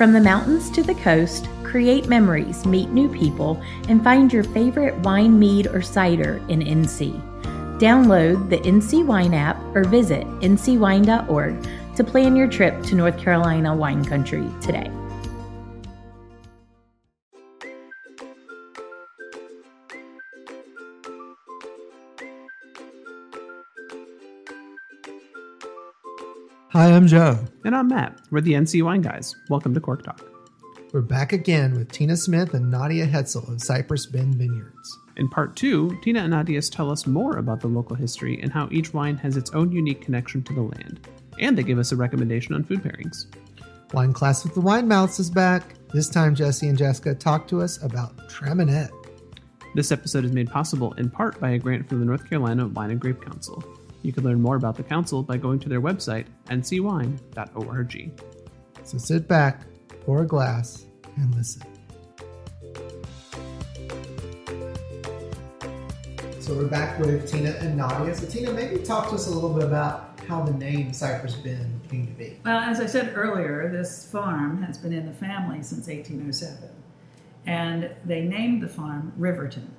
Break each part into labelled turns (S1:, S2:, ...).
S1: From the mountains to the coast, create memories, meet new people, and find your favorite wine, mead, or cider in NC. Download the NC Wine app or visit ncwine.org to plan your trip to North Carolina wine country today.
S2: Hi, I'm Joe.
S3: And I'm Matt. We're the NC Wine Guys. Welcome to Cork Talk.
S2: We're back again with Tina Smith and Nadia Hetzel of Cypress Bend Vineyards.
S3: In part two, Tina and Nadia tell us more about the local history and how each wine has its own unique connection to the land. And they give us a recommendation on food pairings.
S2: Wine Class with the Wine Mouths is back. This time, Jesse and Jessica talk to us about Traminette.
S3: This episode is made possible in part by a grant from the North Carolina Wine and Grape Council. You can learn more about the council by going to their website, ncwine.org.
S2: So sit back, pour a glass, and listen. So we're back with Tina and Nadia. So Tina, maybe talk to us a little bit about how the name Cypress Bend came to be.
S4: Well, as I said earlier, this farm has been in the family since 1807. And they named the farm Riverton.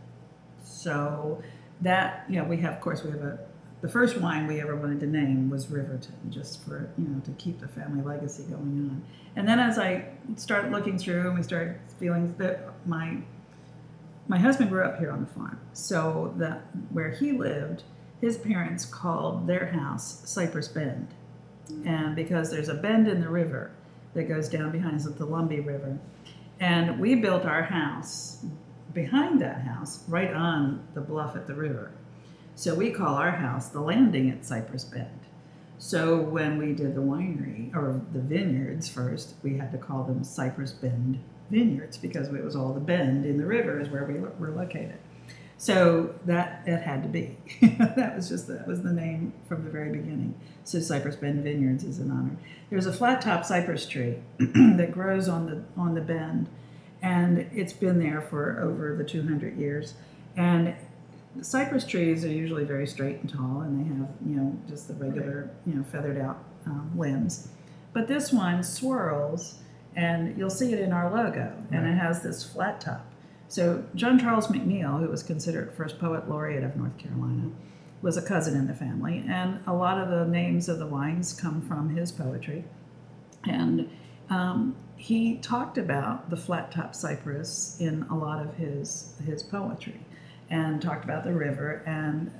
S4: So that, you know, we have, of course, we have a the first wine we ever wanted to name was Riverton, just for you know to keep the family legacy going on. And then as I started looking through, and we started feeling that my my husband grew up here on the farm, so that where he lived, his parents called their house Cypress Bend, and because there's a bend in the river that goes down behind us, at the Lumbee River, and we built our house behind that house, right on the bluff at the river. So we call our house the landing at Cypress Bend. So when we did the winery or the vineyards first, we had to call them Cypress Bend Vineyards because it was all the bend in the river is where we were located. So that it had to be. that was just that was the name from the very beginning. So Cypress Bend Vineyards is an honor. There's a flat top cypress tree that grows on the on the bend, and it's been there for over the 200 years. And cypress trees are usually very straight and tall, and they have you know just the regular you know feathered out um, limbs. But this one swirls, and you'll see it in our logo, and it has this flat top. So John Charles McNeill, who was considered first poet laureate of North Carolina, was a cousin in the family, and a lot of the names of the wines come from his poetry. And um, he talked about the flat top cypress in a lot of his his poetry and talked about the river. And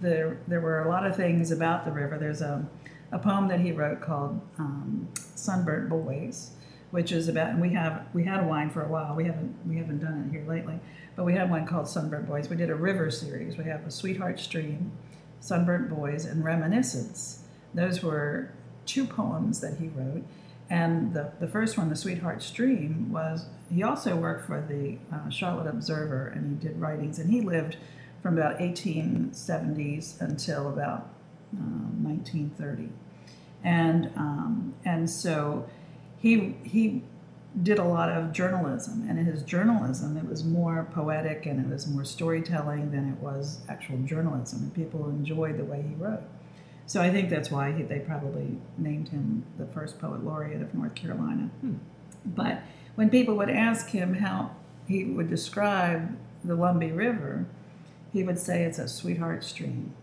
S4: there, there were a lot of things about the river. There's a, a poem that he wrote called um, "Sunburnt Boys," which is about. And we have we had a wine for a while. We haven't we haven't done it here lately, but we had one called "Sunburnt Boys." We did a river series. We have a Sweetheart Stream, "Sunburnt Boys," and "Reminiscence." Those were two poems that he wrote. And the, the first one, The Sweetheart Stream, was he also worked for the uh, Charlotte Observer and he did writings. And he lived from about 1870s until about uh, 1930. And, um, and so he, he did a lot of journalism. And in his journalism, it was more poetic and it was more storytelling than it was actual journalism. And people enjoyed the way he wrote. So I think that's why he, they probably named him the first poet laureate of North Carolina. Hmm. But when people would ask him how he would describe the Lumbee River, he would say it's a sweetheart stream.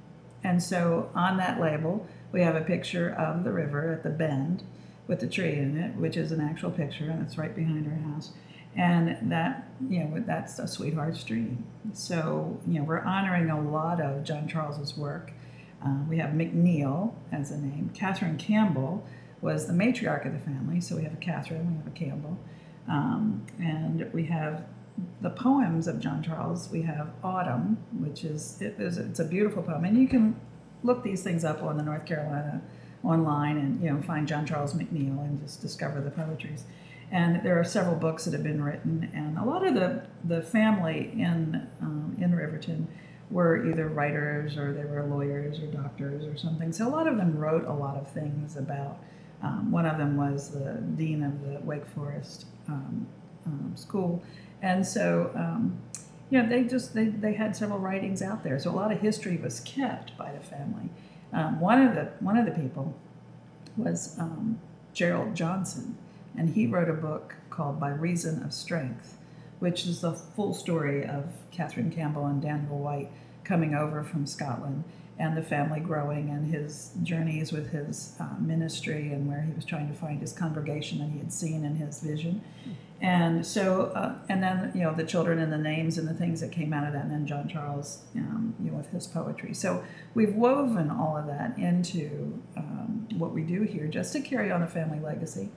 S4: And so on that label, we have a picture of the river at the bend with the tree in it, which is an actual picture, and it's right behind our house. And that, you know, that's a sweetheart stream. So, you know, we're honoring a lot of John Charles's work uh, we have McNeill as a name. Catherine Campbell was the matriarch of the family, so we have a Catherine, we have a Campbell. Um, and we have the poems of John Charles. We have Autumn, which is, it is it's a beautiful poem. And you can look these things up on the North Carolina online and you know find John Charles McNeill and just discover the poetries. And there are several books that have been written, and a lot of the, the family in um, in Riverton were either writers or they were lawyers or doctors or something. So a lot of them wrote a lot of things about. Um, one of them was the dean of the Wake Forest um, um, School, and so um, you know they just they, they had several writings out there. So a lot of history was kept by the family. Um, one of the one of the people was um, Gerald Johnson, and he wrote a book called By Reason of Strength, which is the full story of Catherine Campbell and Daniel White coming over from Scotland and the family growing and his journeys with his uh, ministry and where he was trying to find his congregation that he had seen in his vision. And so, uh, and then, you know, the children and the names and the things that came out of that, and then John Charles, um, you know, with his poetry. So we've woven all of that into um, what we do here just to carry on a family legacy.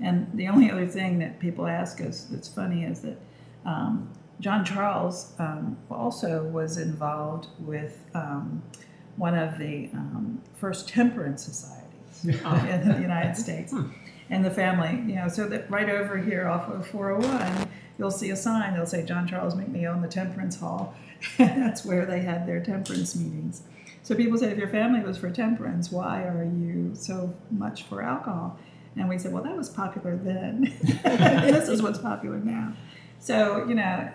S4: And the only other thing that people ask us that's funny is that um, John Charles um, also was involved with um, one of the um, first temperance societies in the United States. And the family, you know, so that right over here off of 401, you'll see a sign. They'll say John Charles McNeill in the Temperance Hall. That's where they had their temperance meetings. So people say, if your family was for temperance, why are you so much for alcohol? And we said, well, that was popular then. this is what's popular now. So, you know,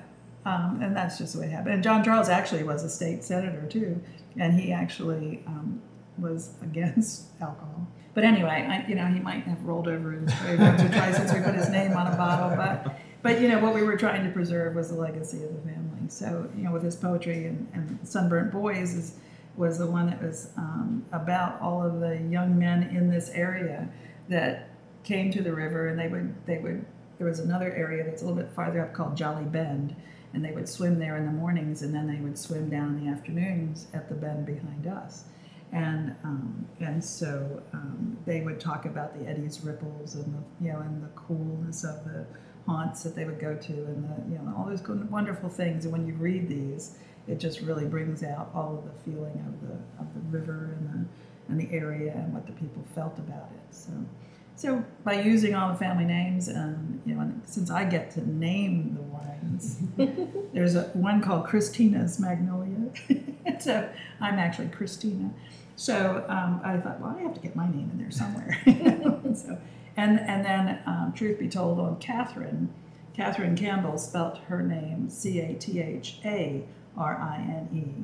S4: um, and that's just the way it happened. And John Charles actually was a state senator too, and he actually um, was against alcohol. But anyway, I, you know, he might have rolled over his grave once or twice since we put his name on a bottle. But, but you know, what we were trying to preserve was the legacy of the family. So, you know, with his poetry and, and Sunburnt Boys is was the one that was um, about all of the young men in this area that came to the river, and they would they would. There was another area that's a little bit farther up called Jolly Bend, and they would swim there in the mornings, and then they would swim down in the afternoons at the bend behind us and um, and so um, they would talk about the eddies, ripples, and the you know and the coolness of the haunts that they would go to, and the you know all those wonderful things. And when you read these, it just really brings out all of the feeling of the of the river and the and the area and what the people felt about it. So. So by using all the family names, and you know, and since I get to name the wines, there's a one called Christina's Magnolia. so I'm actually Christina. So um, I thought, well, I have to get my name in there somewhere. so, and and then, um, truth be told, on Catherine, Catherine Campbell spelt her name C A T H A R I N E.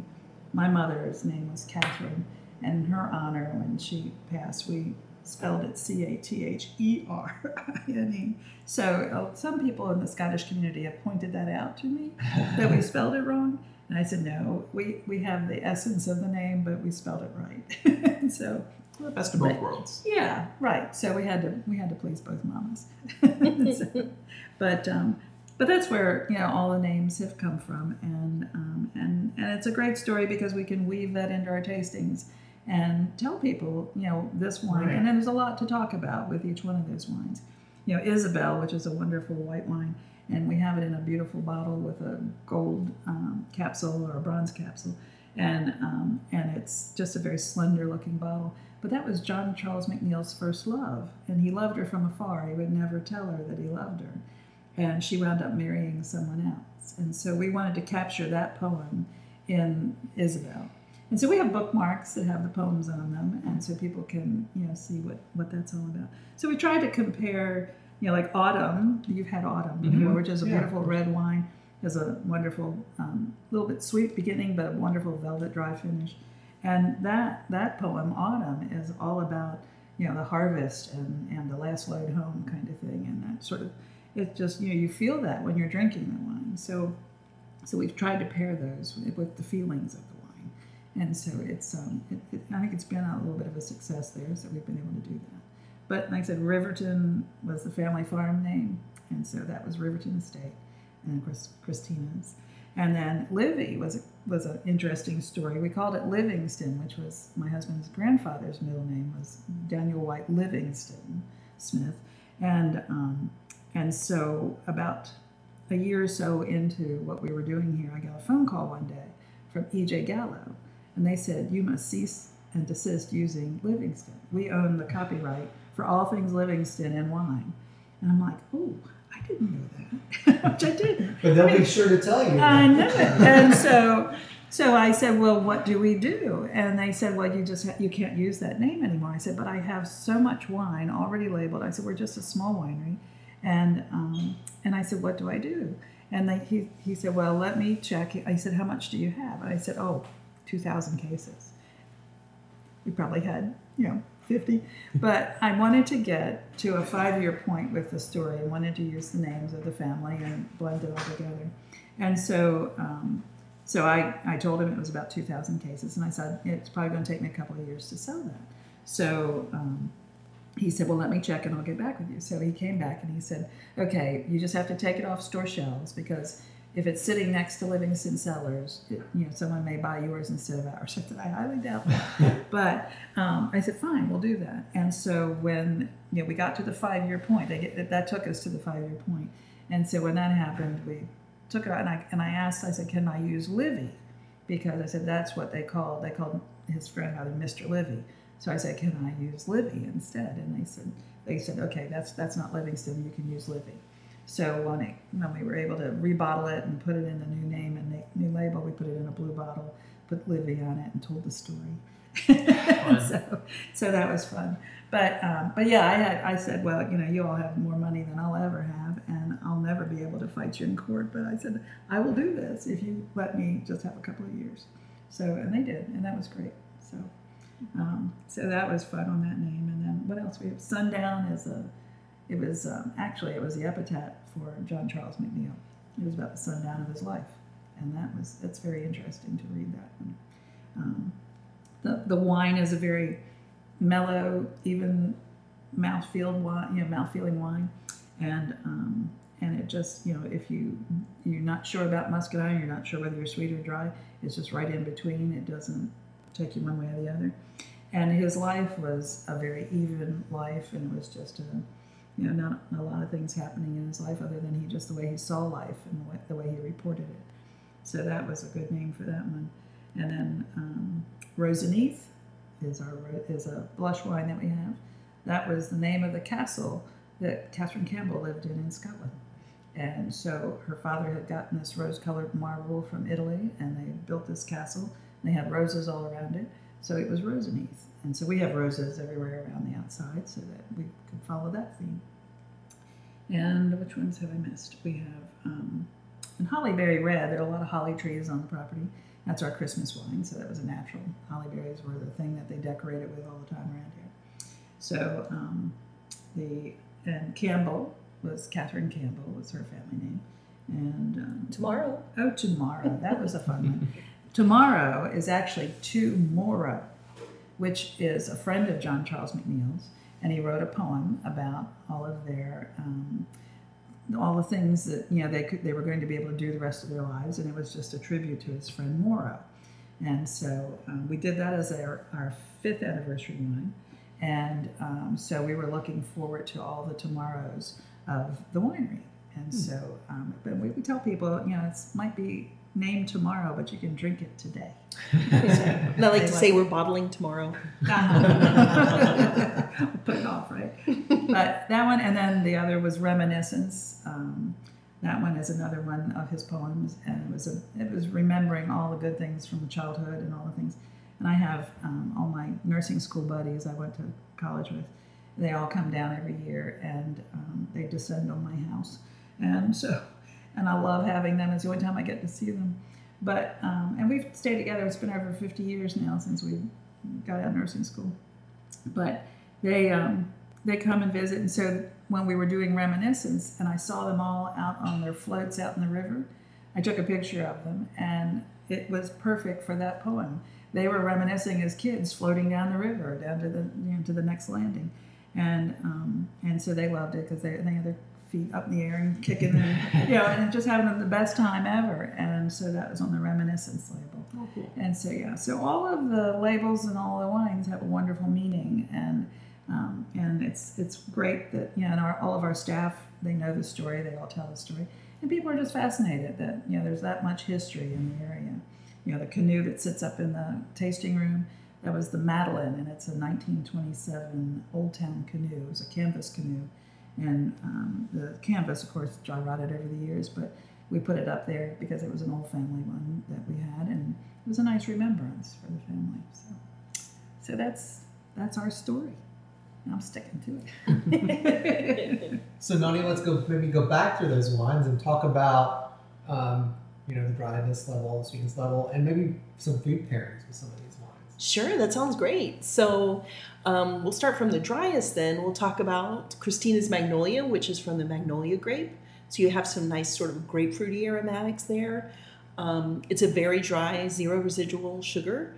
S4: My mother's name was Catherine, and in her honor, when she passed, we spelled it C A T H E R I N E. So uh, some people in the Scottish community have pointed that out to me that we spelled it wrong. And I said, no, we, we have the essence of the name, but we spelled it right. so
S3: the best of both worlds.
S4: Yeah, right. So we had to we had to please both mamas. so, but um, but that's where you know all the names have come from, and um, and and it's a great story because we can weave that into our tastings and tell people you know this wine, right. and then there's a lot to talk about with each one of those wines. You know, Isabel, which is a wonderful white wine and we have it in a beautiful bottle with a gold um, capsule or a bronze capsule, and um, and it's just a very slender looking bottle. But that was John Charles McNeill's first love, and he loved her from afar. He would never tell her that he loved her, and she wound up marrying someone else. And so we wanted to capture that poem in Isabel. And so we have bookmarks that have the poems on them, and so people can you know see what what that's all about. So we tried to compare you know, like autumn. You've had autumn mm-hmm. which is a yeah. beautiful red wine. Has a wonderful, um, little bit sweet beginning, but wonderful velvet dry finish. And that that poem, Autumn, is all about you know the harvest and, and the last load home kind of thing, and that sort of it just you know you feel that when you're drinking the wine. So so we've tried to pair those with, the feelings of the and so it's um, it, it, I think it's been a little bit of a success there. So we've been able to do that. But like I said, Riverton was the family farm name, and so that was Riverton Estate, and of course Christina's. And then Livy was a, was an interesting story. We called it Livingston, which was my husband's grandfather's middle name was Daniel White Livingston Smith, and um, and so about a year or so into what we were doing here, I got a phone call one day from E.J. Gallo, and they said you must cease and desist using Livingston. We own the copyright for all things Livingston and wine. And I'm like, oh, I didn't know that, which I didn't.
S2: But they'll I mean, be sure to tell you.
S4: I know it. And so, so I said, well, what do we do? And they said, well, you just ha- you can't use that name anymore. I said, but I have so much wine already labeled. I said, we're just a small winery, and um, and I said, what do I do? And they, he he said, well, let me check. I said, how much do you have? And I said, oh, two thousand cases. We probably had you know 50. But I wanted to get to a five year point with the story. I wanted to use the names of the family and blend it all together. And so, um, so I, I told him it was about 2,000 cases, and I said, it's probably going to take me a couple of years to sell that. So um, he said, well, let me check and I'll get back with you. So he came back and he said, okay, you just have to take it off store shelves because if it's sitting next to Livingston Cellars, it, you know, someone may buy yours instead of ours. I said, I highly doubt that. but um, I said, fine, we'll do that. And so when you know we got to the five year point, they get, that took us to the five year point. And so when that happened, we took it out and I, and I asked, I said, can I use Livy? Because I said, that's what they called, they called his grandfather Mr. Livy. So I said, can I use Livy instead? And they said, they said, okay, that's, that's not Livingston, you can use Livy. So when, it, when we were able to rebottle it and put it in the new name and the new label, we put it in a blue bottle, put Livy on it, and told the story. so, so that was fun. But um, but yeah, I had I said, well, you know, you all have more money than I'll ever have, and I'll never be able to fight you in court. But I said, I will do this if you let me just have a couple of years. So and they did, and that was great. So um, so that was fun on that name. And then what else we have? Sundown is a it was um, actually it was the epitaph for John Charles McNeill. It was about the sundown of his life, and that was that's very interesting to read that. Um, the the wine is a very mellow, even mouthfeel wine, you know, mouthfeeling wine, and um, and it just you know if you you're not sure about muscadine, you're not sure whether you're sweet or dry, it's just right in between. It doesn't take you one way or the other. And his life was a very even life, and it was just a you know, not a lot of things happening in his life other than he just the way he saw life and the way, he reported it. So that was a good name for that one. And then um, is our is a blush wine that we have. That was the name of the castle that Catherine Campbell lived in in Scotland. And so her father had gotten this rose-colored marble from Italy, and they built this castle. And they had roses all around it, so it was Roseneath. And so we have roses everywhere around the outside so that we could follow that theme. And which ones have I missed? We have um, and hollyberry red. There are a lot of holly trees on the property. That's our Christmas wine, so that was a natural. Hollyberries were the thing that they decorated with all the time around here. So um, the and Campbell was Catherine Campbell was her family name, and um,
S5: tomorrow.
S4: Oh, tomorrow. That was a fun one. tomorrow is actually tomorrow which is a friend of John Charles McNeill's, and he wrote a poem about all of their um, all the things that you know they could they were going to be able to do the rest of their lives, and it was just a tribute to his friend Morrow. And so um, we did that as our, our fifth anniversary wine, and um, so we were looking forward to all the tomorrows of the winery. And hmm. so, um, but we, we tell people, you know, it might be name tomorrow, but you can drink it today.
S5: Yeah. I like to say we're bottling tomorrow.
S4: Put it off, right? But that one, and then the other was Reminiscence. Um, that one is another one of his poems, and it was a, it was remembering all the good things from childhood and all the things. And I have um, all my nursing school buddies I went to college with. They all come down every year, and um, they descend on my house, and so and I love having them. It's the only time I get to see them. But um, and we've stayed together. It's been over 50 years now since we got out of nursing school. But they um, they come and visit, and so when we were doing reminiscence, and I saw them all out on their floats out in the river, I took a picture of them, and it was perfect for that poem. They were reminiscing as kids, floating down the river, down to the you know, to the next landing, and um, and so they loved it because they they had their feet up in the air and kicking and you know and just having the best time ever. And so that was on the reminiscence label.
S5: Oh, cool.
S4: and so yeah so all of the labels and all the wines have a wonderful meaning. And um, and it's it's great that you know and our, all of our staff they know the story they all tell the story. And people are just fascinated that you know there's that much history in the area. You know the canoe that sits up in the tasting room that was the Madeline, and it's a 1927 Old Town canoe. It was a canvas canoe and um, the canvas, of course, dry rotted over the years, but we put it up there because it was an old family one that we had, and it was a nice remembrance for the family. So, so that's that's our story. I'm sticking to
S2: it. so, Nadia, let's go maybe go back through those wines and talk about um, you know the dryness level, sweetness level, and maybe some food pairings with some of these.
S5: Sure, that sounds great. So um, we'll start from the driest then. We'll talk about Christina's Magnolia, which is from the Magnolia grape. So you have some nice sort of grapefruity aromatics there. Um, it's a very dry, zero residual sugar,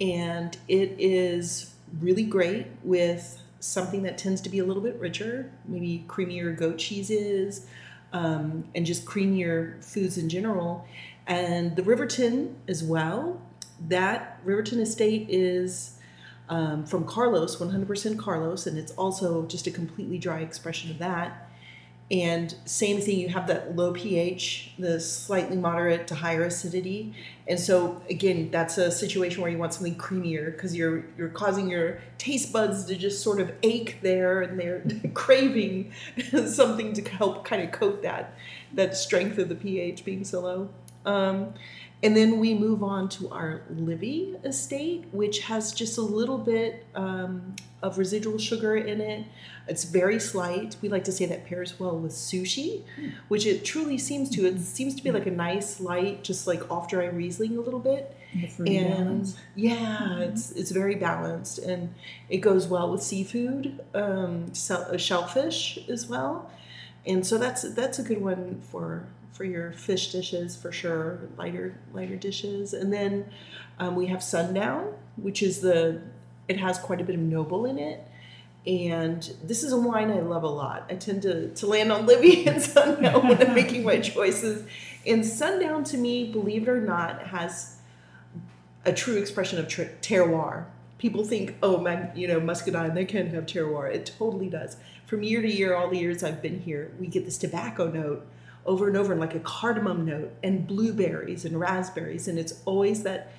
S5: and it is really great with something that tends to be a little bit richer, maybe creamier goat cheeses, um, and just creamier foods in general. And the Riverton as well. That Riverton estate is um, from Carlos, 100% Carlos, and it's also just a completely dry expression of that. And same thing, you have that low pH, the slightly moderate to higher acidity. And so again, that's a situation where you want something creamier because you're you're causing your taste buds to just sort of ache there and they're craving something to help kind of coat that that strength of the pH being so low. Um, and then we move on to our Livy estate, which has just a little bit um, of residual sugar in it. It's very slight. We like to say that pairs well with sushi, which it truly seems to. It seems to be like a nice, light, just like off dry Riesling a little bit. And
S4: balance.
S5: yeah, it's it's very balanced, and it goes well with seafood, um, uh, shellfish as well, and so that's that's a good one for for your fish dishes for sure, lighter lighter dishes, and then um, we have sundown, which is the it has quite a bit of noble in it. And this is a wine I love a lot. I tend to, to land on Livy and Sundown when I'm making my choices. And Sundown, to me, believe it or not, has a true expression of ter- terroir. People think, oh, mag- you know, muscadine, they can't have terroir. It totally does. From year to year, all the years I've been here, we get this tobacco note over and over, and like a cardamom note, and blueberries and raspberries, and it's always that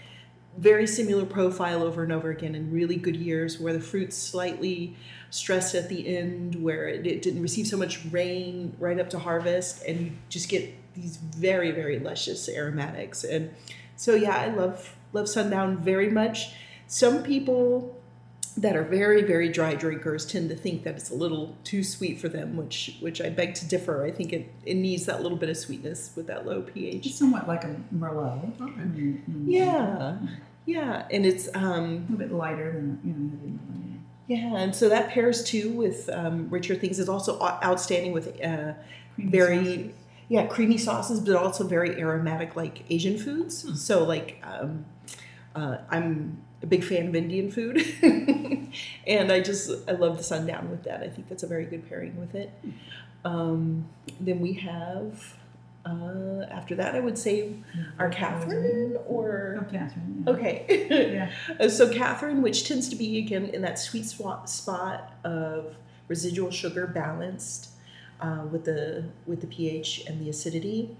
S5: very similar profile over and over again in really good years where the fruit's slightly stressed at the end, where it, it didn't receive so much rain right up to harvest, and you just get these very, very luscious aromatics. And so, yeah, I love love sundown very much. Some people that are very, very dry drinkers tend to think that it's a little too sweet for them, which which I beg to differ. I think it, it needs that little bit of sweetness with that low pH.
S4: It's somewhat like a Merlot.
S3: Okay.
S4: Mm, mm.
S5: Yeah, yeah, and it's um,
S4: A little bit lighter than you know.
S5: yeah, and so that pairs too with um, richer things. It's also outstanding with uh, very
S4: sauces.
S5: yeah creamy sauces, but also very aromatic like Asian foods. So like um, uh, I'm a big fan of Indian food, and I just I love the sundown with that. I think that's a very good pairing with it. Um, then we have. Uh, after that, I would say our Catherine or
S4: Oh, Catherine. Yeah.
S5: okay.
S4: Yeah.
S5: Uh, so Catherine, which tends to be again in that sweet spot spot of residual sugar balanced uh, with the with the pH and the acidity,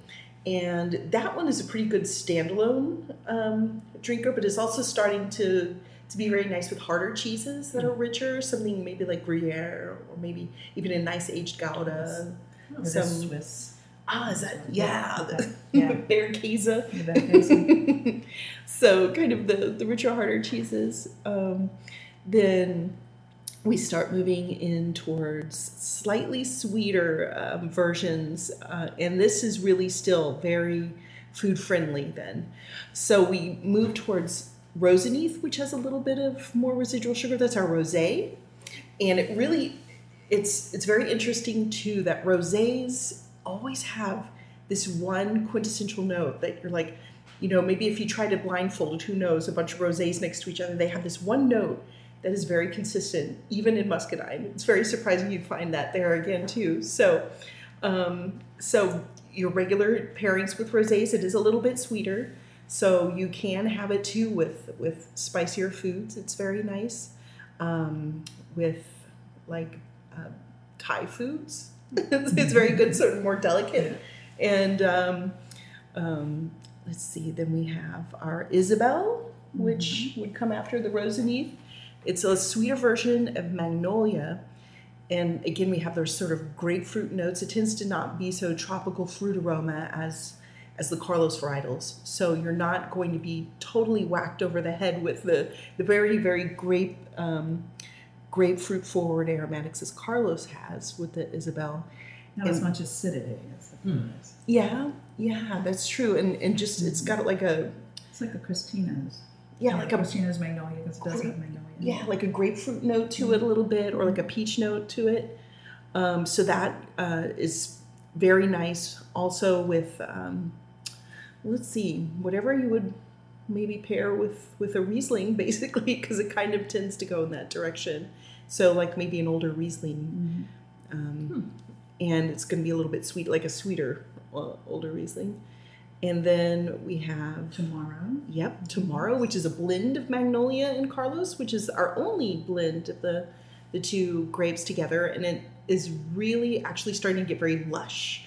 S5: and that one is a pretty good standalone um, drinker, but it's also starting to to be very nice with harder cheeses that are richer, something maybe like Gruyere or maybe even a nice aged Gouda. Some-
S4: Swiss.
S5: Ah, is that yeah, the,
S4: Yeah. Bergkäse.
S5: So kind of the the richer harder cheeses um, then we start moving in towards slightly sweeter um, versions uh, and this is really still very food friendly then. So we move towards roseneath which has a little bit of more residual sugar. That's our rosé. And it really it's it's very interesting too that rosés always have this one quintessential note that you're like you know maybe if you try to blindfold who knows a bunch of rosés next to each other they have this one note that is very consistent even in muscadine. It's very surprising you'd find that there again too. So um, so your regular pairings with rosés it is a little bit sweeter. So you can have it too with with spicier foods. It's very nice um, with like uh, thai foods. It's, very good sort of more delicate. And um, um, let's see then we have our isabel which would come after the roseneath it's a sweeter version of magnolia and again we have those sort of grapefruit notes it tends to not be so tropical fruit aroma as as the carlos varietals so you're not going to be totally whacked over the head with the the very very grape um, grapefruit forward aromatics as carlos has with the isabel
S4: Not as much acidity. As the
S3: Hmm.
S5: Yeah yeah that's true and and just it's got like a
S4: It's like the Christina's.
S5: yeah, like a
S4: Christina's magnolia because it does
S5: Great.
S4: have magnolia.
S5: Yeah, like a grapefruit note to it a little bit, or like a peach note to it. Um, so that uh, is very nice. Also with, um, let's see, whatever you would maybe pair with with a Riesling, basically, because it kind of tends to go in that direction. So like maybe an older Riesling, um, and it's going to be a little bit sweet, like a sweeter uh, older Riesling. And then we have
S4: Tomorrow.
S5: Yep, tomorrow, which is a blend of Magnolia and Carlos, which is our only blend of the the two grapes together, and it is really actually starting to get very lush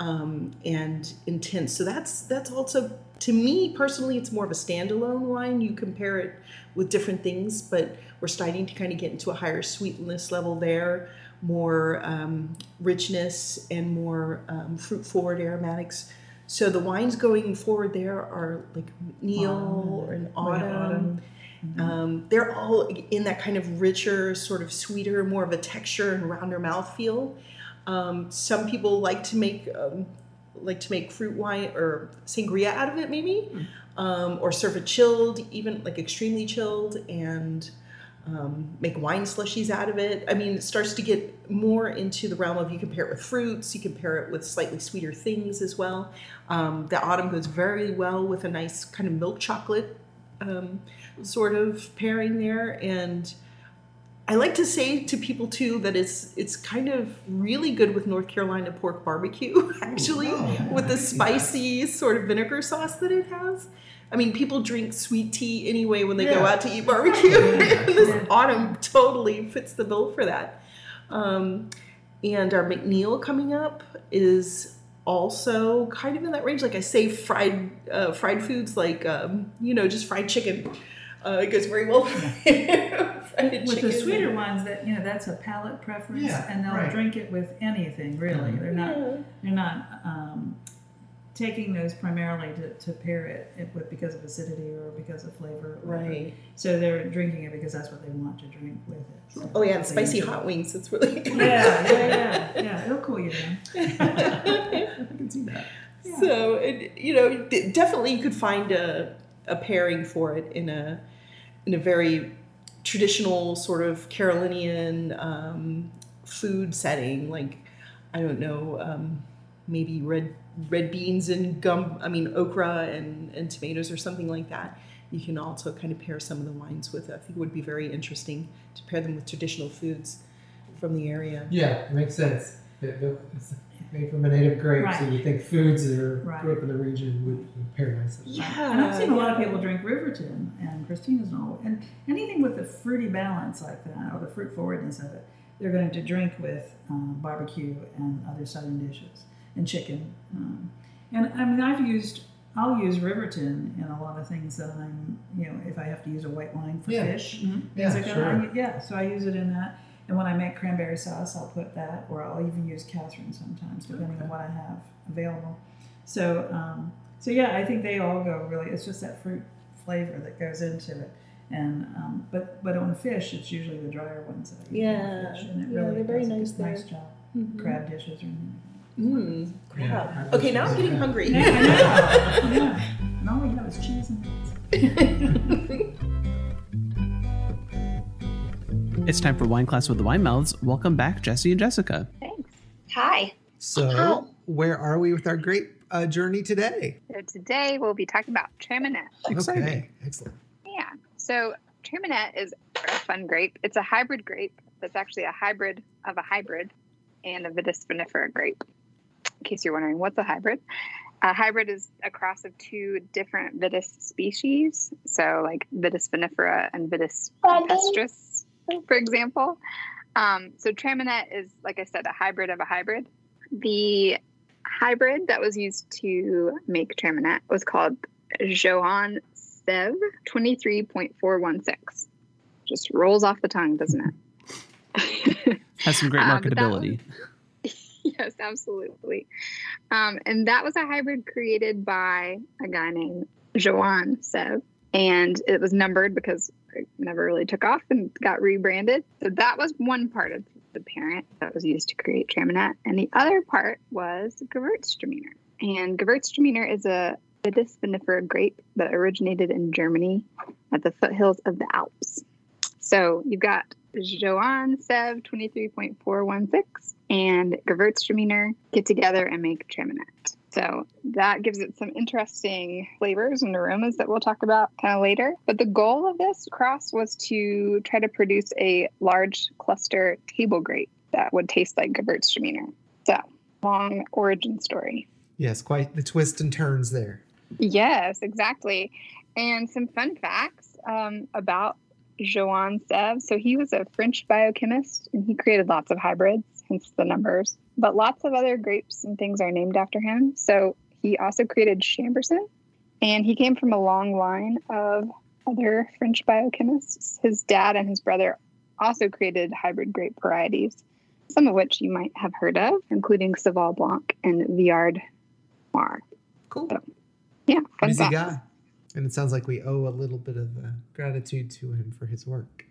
S5: um, and intense. So that's that's also to me personally, it's more of a standalone wine. You compare it with different things, but we're starting to kind of get into a higher sweetness level there, more um, richness and more um, fruit forward aromatics. So the wines going forward there are like Neil and
S4: have
S5: Autumn. Um, they're all in that kind of richer, sort of sweeter, more of a texture and rounder mouthfeel. Um, some people like to make um, like to make fruit wine or sangria out of it, maybe, um, or serve it chilled, even like extremely chilled, and um, make wine slushies out of it. I mean, it starts to get more into the realm of you can pair it with fruits, you can pair it with slightly sweeter things as well. Um, the autumn goes very well with a nice kind of milk chocolate um, sort of pairing there, and I like to say to people too that it's it's kind of really good with North Carolina pork barbecue, actually,
S2: wow.
S5: with the spicy sort of vinegar sauce that it has. I mean, people drink sweet tea anyway when they go out to eat barbecue.
S2: Yeah.
S5: this
S4: Yeah.
S5: autumn totally fits the bill for that. Um, and our McNeill coming up is also kind of in that range. Like I say, fried uh, fried foods like um, you know just fried chicken. Uh, it goes very well.
S4: With the
S5: chicken.
S4: sweeter ones, that you know, that's a palate preference,
S2: Yeah,
S4: and they'll
S2: right.
S4: drink it with anything. Really, they're not
S5: Yeah.
S4: they're not um, taking those primarily to, to pair it, it with because of acidity or because of flavor.
S5: Right.
S4: So they're drinking it because that's what they want to drink with it. So
S5: Oh yeah,
S4: they
S5: spicy hot wings. It's really good.
S4: Yeah, yeah, yeah, yeah. It'll cool you down.
S3: I can see that.
S4: Yeah.
S5: So it, you know, definitely you could find a a pairing for it in a in a very traditional sort of Carolinian um, food setting, like I don't know, um, maybe red red beans and gum. I mean okra and and tomatoes or something like that. You can also kind of pair some of the wines with. I think it would be very interesting to pair them with traditional foods from the area.
S2: Yeah, it makes sense. It- it- It's made from a native grape, so you think foods that are
S4: Right.
S2: grew up in the region would, would pair nicely.
S5: Yeah,
S4: and I've seen a lot of people drink Riverton and Christina's and all, and anything with the fruity balance like that, or the fruit forwardness of it, they're going to drink with um, barbecue and other southern dishes and chicken. Um, and I mean, I've used, I'll use Riverton in a lot of things that I'm, you know, if I have to use a white wine for
S2: Yeah.
S4: fish,
S5: Mhm.
S2: Yeah,
S4: like
S2: sure.
S4: I, yeah. So I use it in that. And when I make cranberry sauce, I'll put that, or I'll even use Catherine sometimes, depending on what I have available. So, um, so yeah, I think they all go really. It's just that fruit flavor that goes into it. And um, but but on fish, it's usually the drier ones that I use
S5: Yeah.
S4: on fish, and it
S5: Yeah,
S4: really
S5: they're very
S4: does a
S5: nice
S4: good- nice
S5: there.
S4: job.
S5: Mhm.
S4: Crab dishes or anything.
S5: Mm,
S2: Yeah,
S5: crab.
S2: I
S5: okay, now I'm getting hungry.
S4: Yeah, I know. yeah. And all we have is cheese and meats.
S3: It's time for Wine Class with the Wine Mouths. Welcome back, Jesse and Jessica.
S6: Thanks. Hi.
S2: So,
S6: Ow.
S2: where are we with our grape uh, journey today?
S6: So today we'll be talking about Traminette.
S3: Exciting.
S2: Okay, excellent.
S6: Yeah. So Traminette is a fun grape. It's a hybrid grape that's actually a hybrid of a hybrid and a Vitis vinifera grape. In case you're wondering what's a hybrid, a hybrid is a cross of two different Vitis species. So like Vitis vinifera and Vitis campestris, for example. Um, so Traminette is, like I said, a hybrid of a hybrid. The hybrid that was used to make Traminette was called Johann Seyve 23.416. Just rolls off the tongue, doesn't it?
S3: Has some great
S6: but that
S3: marketability.
S6: yes, absolutely. Um, and that was a hybrid created by a guy named Johann Seyve. And it was numbered because it never really took off and got rebranded. So that was one part of the parent that was used to create Traminette. And the other part was Gewürztraminer. And Gewürztraminer is a vinifera grape that originated in Germany at the foothills of the Alps. So you've got Johann Seyve 23.416 and Gewürztraminer get together and make Traminette. So that gives it some interesting flavors and aromas that we'll talk about kind of later. But the goal of this cross was to try to produce a large cluster table grape that would taste like Gewürztraminer. So long origin story.
S2: Yes, quite the twists and turns there.
S6: Yes, exactly. And some fun facts um, about Johann Seyve. So he was a French biochemist and he created lots of hybrids, hence the numbers. But lots of other grapes and things are named after him. So he also created Chambourcin and he came from a long line of other French biochemists. His dad and his brother also created hybrid grape varieties, some of which you might have heard of, including Seyval Blanc and Villard Noir.
S2: Cool.
S6: So, yeah, fun
S2: Busy
S6: facts.
S2: guy. And it sounds like we owe a little bit of uh, gratitude to him for his work.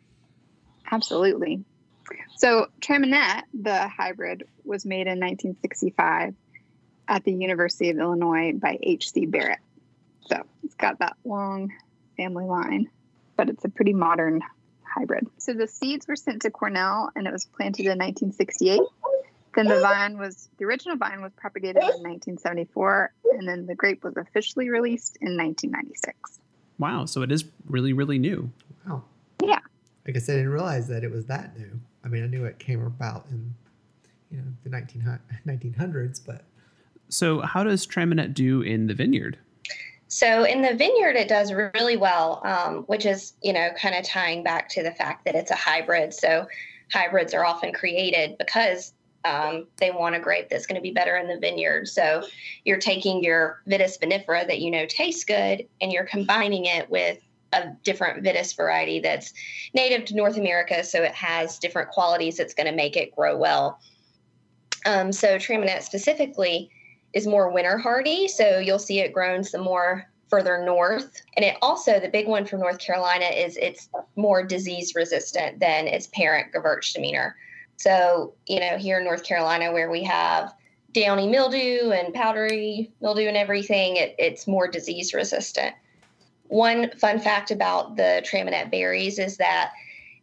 S6: Absolutely. So Traminette, the hybrid, was made in 1965 at the University of Illinois by H.C. Barrett. So it's got that long family line, but it's a pretty modern hybrid. So the seeds were sent to Cornell and it was planted in 1968. Then the vine was, the original vine was propagated in 1974, and then the grape was officially released in 1996.
S3: Wow, so it is really, really new.
S2: Wow.
S6: Yeah.
S2: I guess I didn't realize that it was that new. I mean, I knew it came about in, you know, the 19, 1900s, but
S3: So, how does Traminette do in the vineyard?
S7: So in the vineyard, it does really well, um, which is, you know, kind of tying back to the fact that it's a hybrid. So hybrids are often created because um, they want a grape that's going to be better in the vineyard. So you're taking your Vitis vinifera that you know tastes good and you're combining it with a different Vitis variety that's native to North America. So it has different qualities that's going to make it grow well. Um, so Traminette specifically is more winter hardy. So you'll see it grown some more further north. And it also, the big one from North Carolina is it's more disease resistant than its parent Gewürztraminer. So, you know, here in North Carolina where we have downy mildew and powdery mildew and everything, it, it's more disease resistant. One fun fact about the Traminette berries is that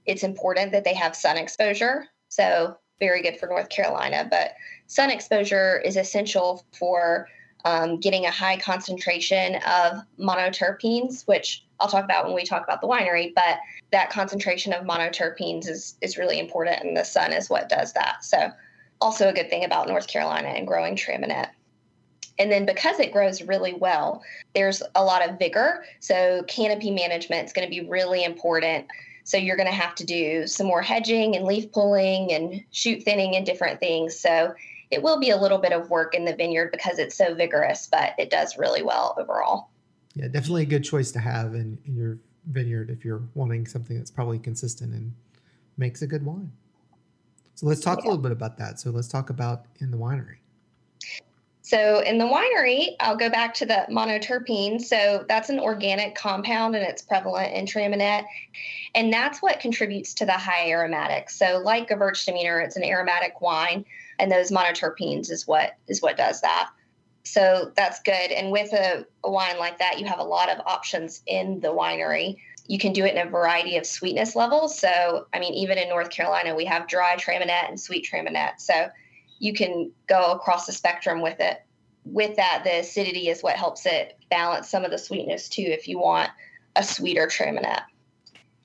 S7: it's important that they have sun exposure. So, very good for North Carolina, but sun exposure is essential for um, getting a high concentration of monoterpenes, which I'll talk about when we talk about the winery. But that concentration of monoterpenes is is really important, and the sun is what does that. So, also a good thing about North Carolina and growing Traminette. And then because it grows really well, there's a lot of vigor. So canopy management is going to be really important. So you're going to have to do some more hedging and leaf pulling and shoot thinning and different things. So it will be a little bit of work in the vineyard because it's so vigorous, but it does really well overall.
S2: Yeah, definitely a good choice to have in, in your vineyard if you're wanting something that's probably consistent and makes a good wine. So let's talk a little bit about that. So let's talk about in the winery.
S7: So in the winery, I'll go back to the monoterpene. So that's an organic compound and it's prevalent in Traminette. And that's what contributes to the high aromatics. So like a Gewürztraminer, it's an aromatic wine and those monoterpenes is what is what does that. So that's good. And with a, a wine like that, you have a lot of options in the winery. You can do it in a variety of sweetness levels. So, I mean, even in North Carolina, we have dry Traminette and sweet Traminette. So you can go across the spectrum with it. With that, the acidity is what helps it balance some of the sweetness too, if you want a sweeter Traminette.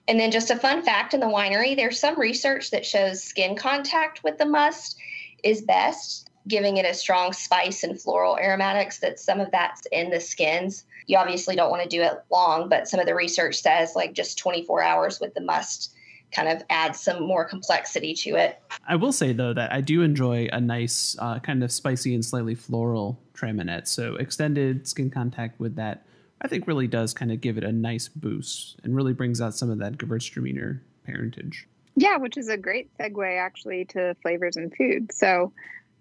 S7: And then, just a fun fact in the winery there's some research that shows skin contact with the must is best, giving it a strong spice and floral aromatics, that some of that's in the skins. You obviously don't want to do it long, but some of the research says like just 24 hours with the must kind of adds some more complexity to it.
S3: I will say though that I do enjoy a nice uh, kind of spicy and slightly floral Traminette. So extended skin contact with that, I think really does kind of give it a nice boost and really brings out some of that Gewürztraminer parentage.
S6: Yeah, which is a great segue actually to flavors and food. So,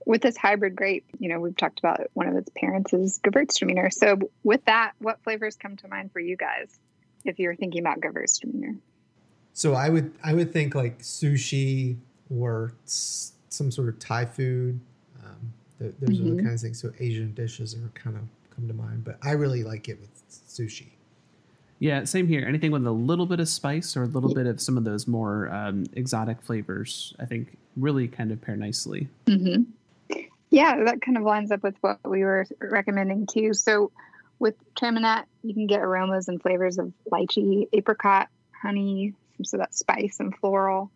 S6: with this hybrid grape, you know, we've talked about one of its parents is Gewürztraminer. So, with that, what flavors come to mind for you guys if you're thinking about Gewürztraminer?
S2: So I would I would think like sushi or some sort of Thai food. Um, th- those are the
S6: Mhm.
S2: kinds of things. So Asian dishes are kind of come to mind, but I really like it with sushi.
S3: Yeah, same here. Anything with a little bit of spice or a little bit of some of those more um, exotic flavors, I think really kind of pair nicely.
S6: hmm Yeah, that kind of lines up with what we were recommending too. So with traminette, you can get aromas and flavors of lychee, apricot, honey, so of that spice and floral,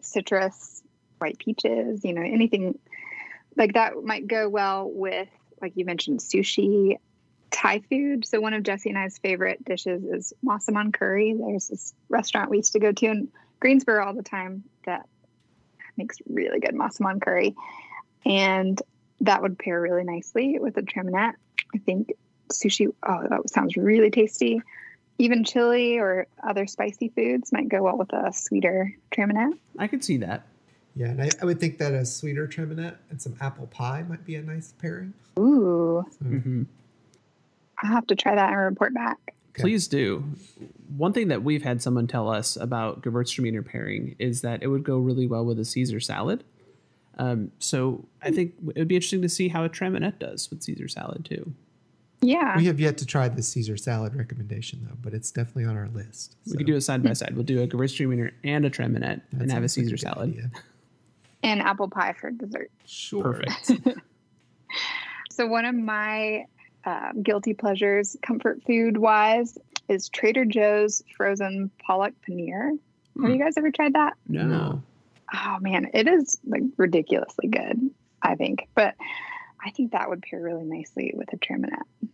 S6: citrus, white peaches, you know, anything like that might go well with, like you mentioned, sushi, Thai food. So one of Jesse and I's favorite dishes is massaman curry. There's this restaurant we used to go to in Greensboro all the time that makes really good massaman curry. And that would pair really nicely with a traminette. I think sushi, oh, that sounds really tasty. Even chili or other spicy foods might go well with a sweeter traminette.
S3: I could see that.
S2: Yeah, and I, I would think that a sweeter traminette and some apple pie might be a nice pairing.
S6: Ooh,
S2: So,
S3: hmm
S6: I'll have to try that and report back.
S2: Okay.
S3: Please do. One thing that we've had someone tell us about Gewürztraminer pairing is that it would go really well with a Caesar salad. Um, so I think it would be interesting to see how a traminette does with Caesar salad too.
S6: Yeah.
S2: We have yet to try the Caesar salad recommendation though, but it's definitely on our list.
S3: We could do it side by side. We'll do a Gewürztraminer and a traminette and have a Caesar salad.
S6: and apple pie for dessert.
S2: Sure.
S3: Perfect.
S6: So one of my uh, guilty pleasures, comfort food wise, is Trader Joe's frozen palak paneer. Have you guys ever tried that?
S3: No.
S6: Oh man, it is like ridiculously good. I think, but I think that would pair really nicely with a traminette.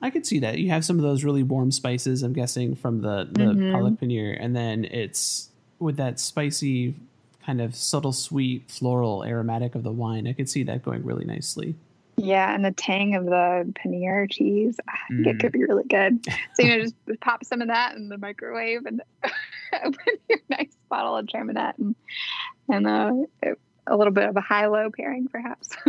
S3: I could see that. You have some of those really warm spices, I'm guessing, from the, the
S6: Mhm.
S3: palak paneer, and then it's with that spicy, kind of subtle, sweet, floral, aromatic of the wine. I could see that going really nicely.
S6: Yeah, and the tang of the paneer cheese, I think it
S3: Mm.
S6: could be really good. So you know, just pop some of that in the microwave and open your nice bottle of traminette and and uh, a little bit of a high-low pairing, perhaps.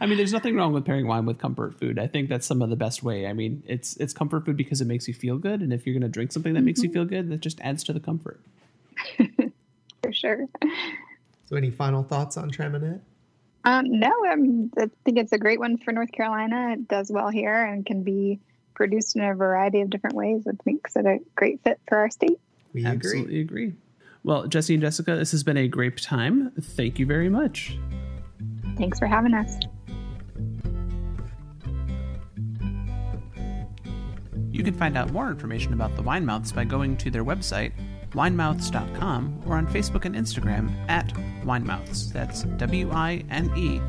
S3: I mean, there's nothing wrong with pairing wine with comfort food. I think that's some of the best way. I mean, it's it's comfort food because it makes you feel good, and if you're going to drink something that makes you feel good, that just adds to the comfort.
S6: for sure.
S2: So, any final thoughts on traminette?
S6: Um, no, um, I think it's a great one for North Carolina. It does well here and can be produced in a variety of different ways, which makes it a great fit for our state.
S2: We agree.
S3: Absolutely agree. Well, Jesse and Jessica, this has been a great time. Thank you very much.
S6: Thanks for having us.
S3: You can find out more information about the Winemouths by going to their website, winemouths.com, or on Facebook and Instagram at Winemouths. That's W I N E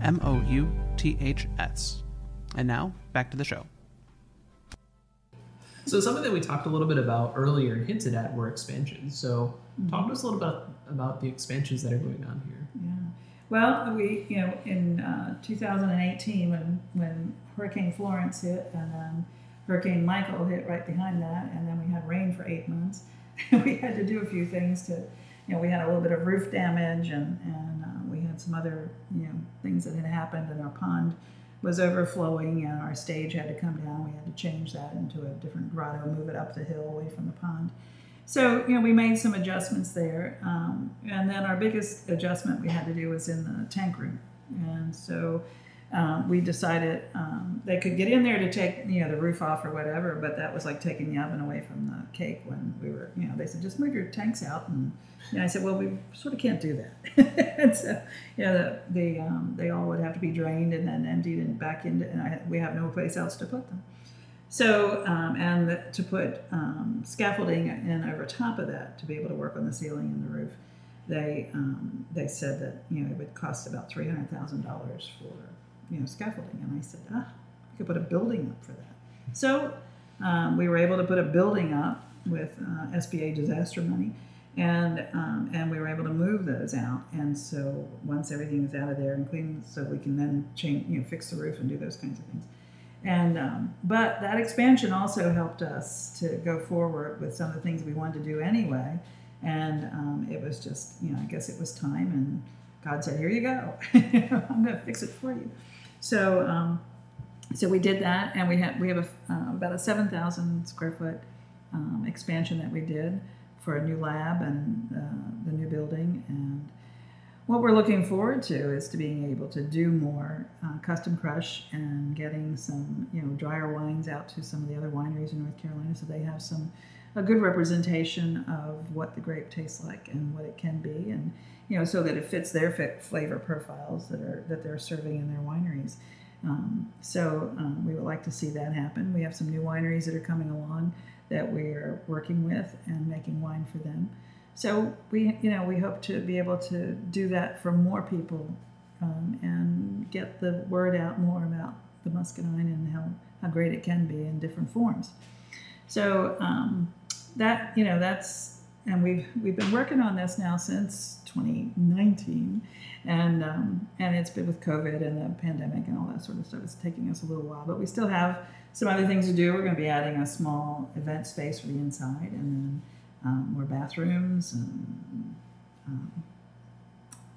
S3: M O U T H S. And now, back to the show. So, something that we talked a little bit about earlier and hinted at were expansions. So, talk to us a little bit about the expansions that are going on here.
S4: Yeah. Well, we, you know, in uh, 2018, when when Hurricane Florence hit, and then Hurricane Michael hit right behind that, and then we had rain for eight months. we had to do a few things to, you know, we had a little bit of roof damage, and and uh, we had some other, you know, things that had happened, and our pond was overflowing, and our stage had to come down. We had to change that into a different grotto, move it up the hill away from the pond. So, you know, we made some adjustments there. Um, and then our biggest adjustment we had to do was in the tank room. And so um, we decided um, they could get in there to take, you know, the roof off or whatever, but that was like taking the oven away from the cake when we were, you know, they said, just move your tanks out. And, and I said, well, we sort of can't do that. and so, you know, the, the, um, they all would have to be drained and then emptied and back into, and I, we have no place else to put them. So, um, and the, to put um, scaffolding in over top of that to be able to work on the ceiling and the roof, they um, they said that you know it would cost about three hundred thousand dollars for you know scaffolding, and I said, ah, we could put a building up for that. So um, we were able to put a building up with uh, SBA disaster money, and um, and we were able to move those out. And so once everything is out of there and clean, so we can then change, you know, fix the roof and do those kinds of things. And um, but that expansion also helped us to go forward with some of the things we wanted to do anyway. And um, it was just, you know, I guess it was time, and God said, "Here you go. I'm going to fix it for you." So, um, so we did that, and we had we have a, uh, about a seven thousand square foot um, expansion that we did for a new lab and uh, the new building, and what we're looking forward to is to being able to do more uh, custom crush and getting some, you know, drier wines out to some of the other wineries in North Carolina, so they have some a good representation of what the grape tastes like and what it can be, and you know, so that it fits their fit flavor profiles that are that they're serving in their wineries. Um, so um, we would like to see that happen. We have some new wineries that are coming along that we are working with and making wine for them. So we, you know, we hope to be able to do that for more people um, and get the word out more about the muscadine and how, how great it can be in different forms. So um, that, you know, that's, and we've we've been working on this now since 2019, and um, and it's been with COVID and the pandemic and all that sort of stuff. It's taking us a little while, but we still have some other things to do. We're going to be adding a small event space for the inside, and then um, more bathrooms and um,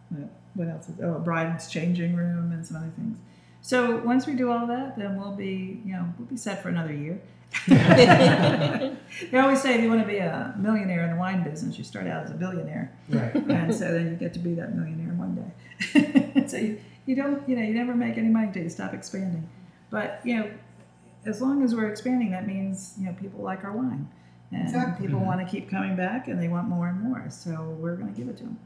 S4: what, what else? Is, oh, a bride's changing room and some other things. So once we do all that, then we'll be, you know, we'll be set for another year. they always say if you want to be a millionaire in the wine business, you start out as a billionaire,
S2: Right.
S4: and so then you get to be that millionaire one day. so you, you don't, you know, you never make any money until you stop expanding. But you know, as long as we're expanding, that means you know people like our wine, and
S2: Exactly.
S4: people want to keep coming back, and they want more and more. So we're going to give it to them.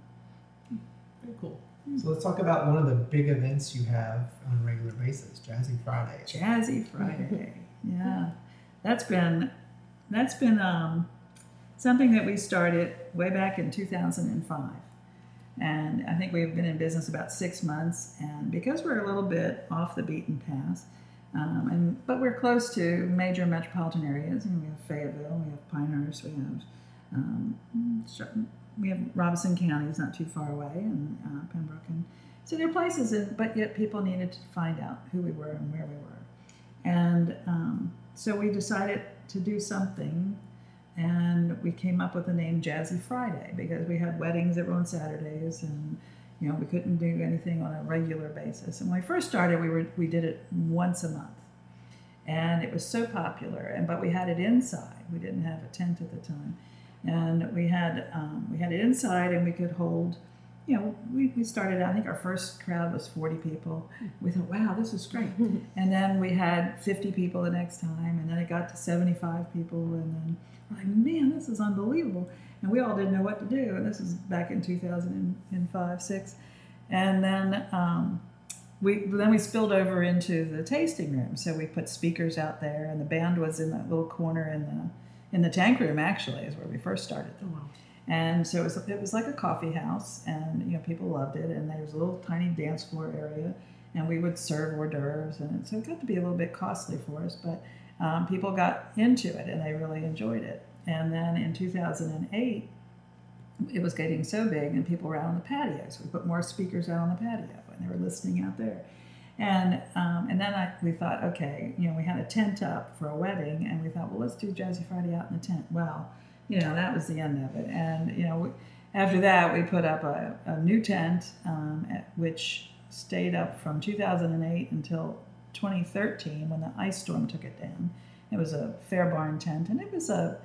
S2: Very cool. So let's talk about one of the big events you have on a regular basis, Jazzy Friday.
S4: Jazzy Friday. yeah. That's been that's been um, something that we started way back in 2005. And I think we've been in business about six months. And because we're a little bit off the beaten path, um, and but we're close to major metropolitan areas. And we have Fayetteville, we have Pinehurst, we have um, we have Robeson County is not too far away, and uh, Pembroke, and so there are places. In, but yet people needed to find out who we were and where we were, and um, so we decided to do something. And we came up with the name Jazzy Friday because we had weddings that were on Saturdays, and you know we couldn't do anything on a regular basis. And when we first started, we were we did it once a month, and it was so popular. And but we had it inside. We didn't have a tent at the time, and we had um, we had it inside, and we could hold. You know, we, we started out, I think our first crowd was 40 people. We thought, wow, this is great. And then we had 50 people the next time, and then it got to 75 people, and then we're like, man, this is unbelievable. And we all didn't know what to do. And this is back in 2005, six. And then um, we then we spilled over into the tasting room. So we put speakers out there, and the band was in that little corner in the in the tank room. Actually, is where we first started. And so it was, it was like a coffee house, and you know people loved it. And there was a little tiny dance floor area, and we would serve hors d'oeuvres, and so it got to be a little bit costly for us, but um, people got into it and they really enjoyed it. And then in 2008, it was getting so big, and people were out on the patio, so we put more speakers out on the patio, and they were listening out there. And um, and then I, we thought, okay, you know, we had a tent up for a wedding, and we thought, well, let's do Jazzy Friday out in the tent. Well, you know, that was the end of it. And you know, after that, we put up a, a new tent, um, at, which stayed up from 2008 until 2013 when the ice storm took it down. It was a fair barn tent, and it was a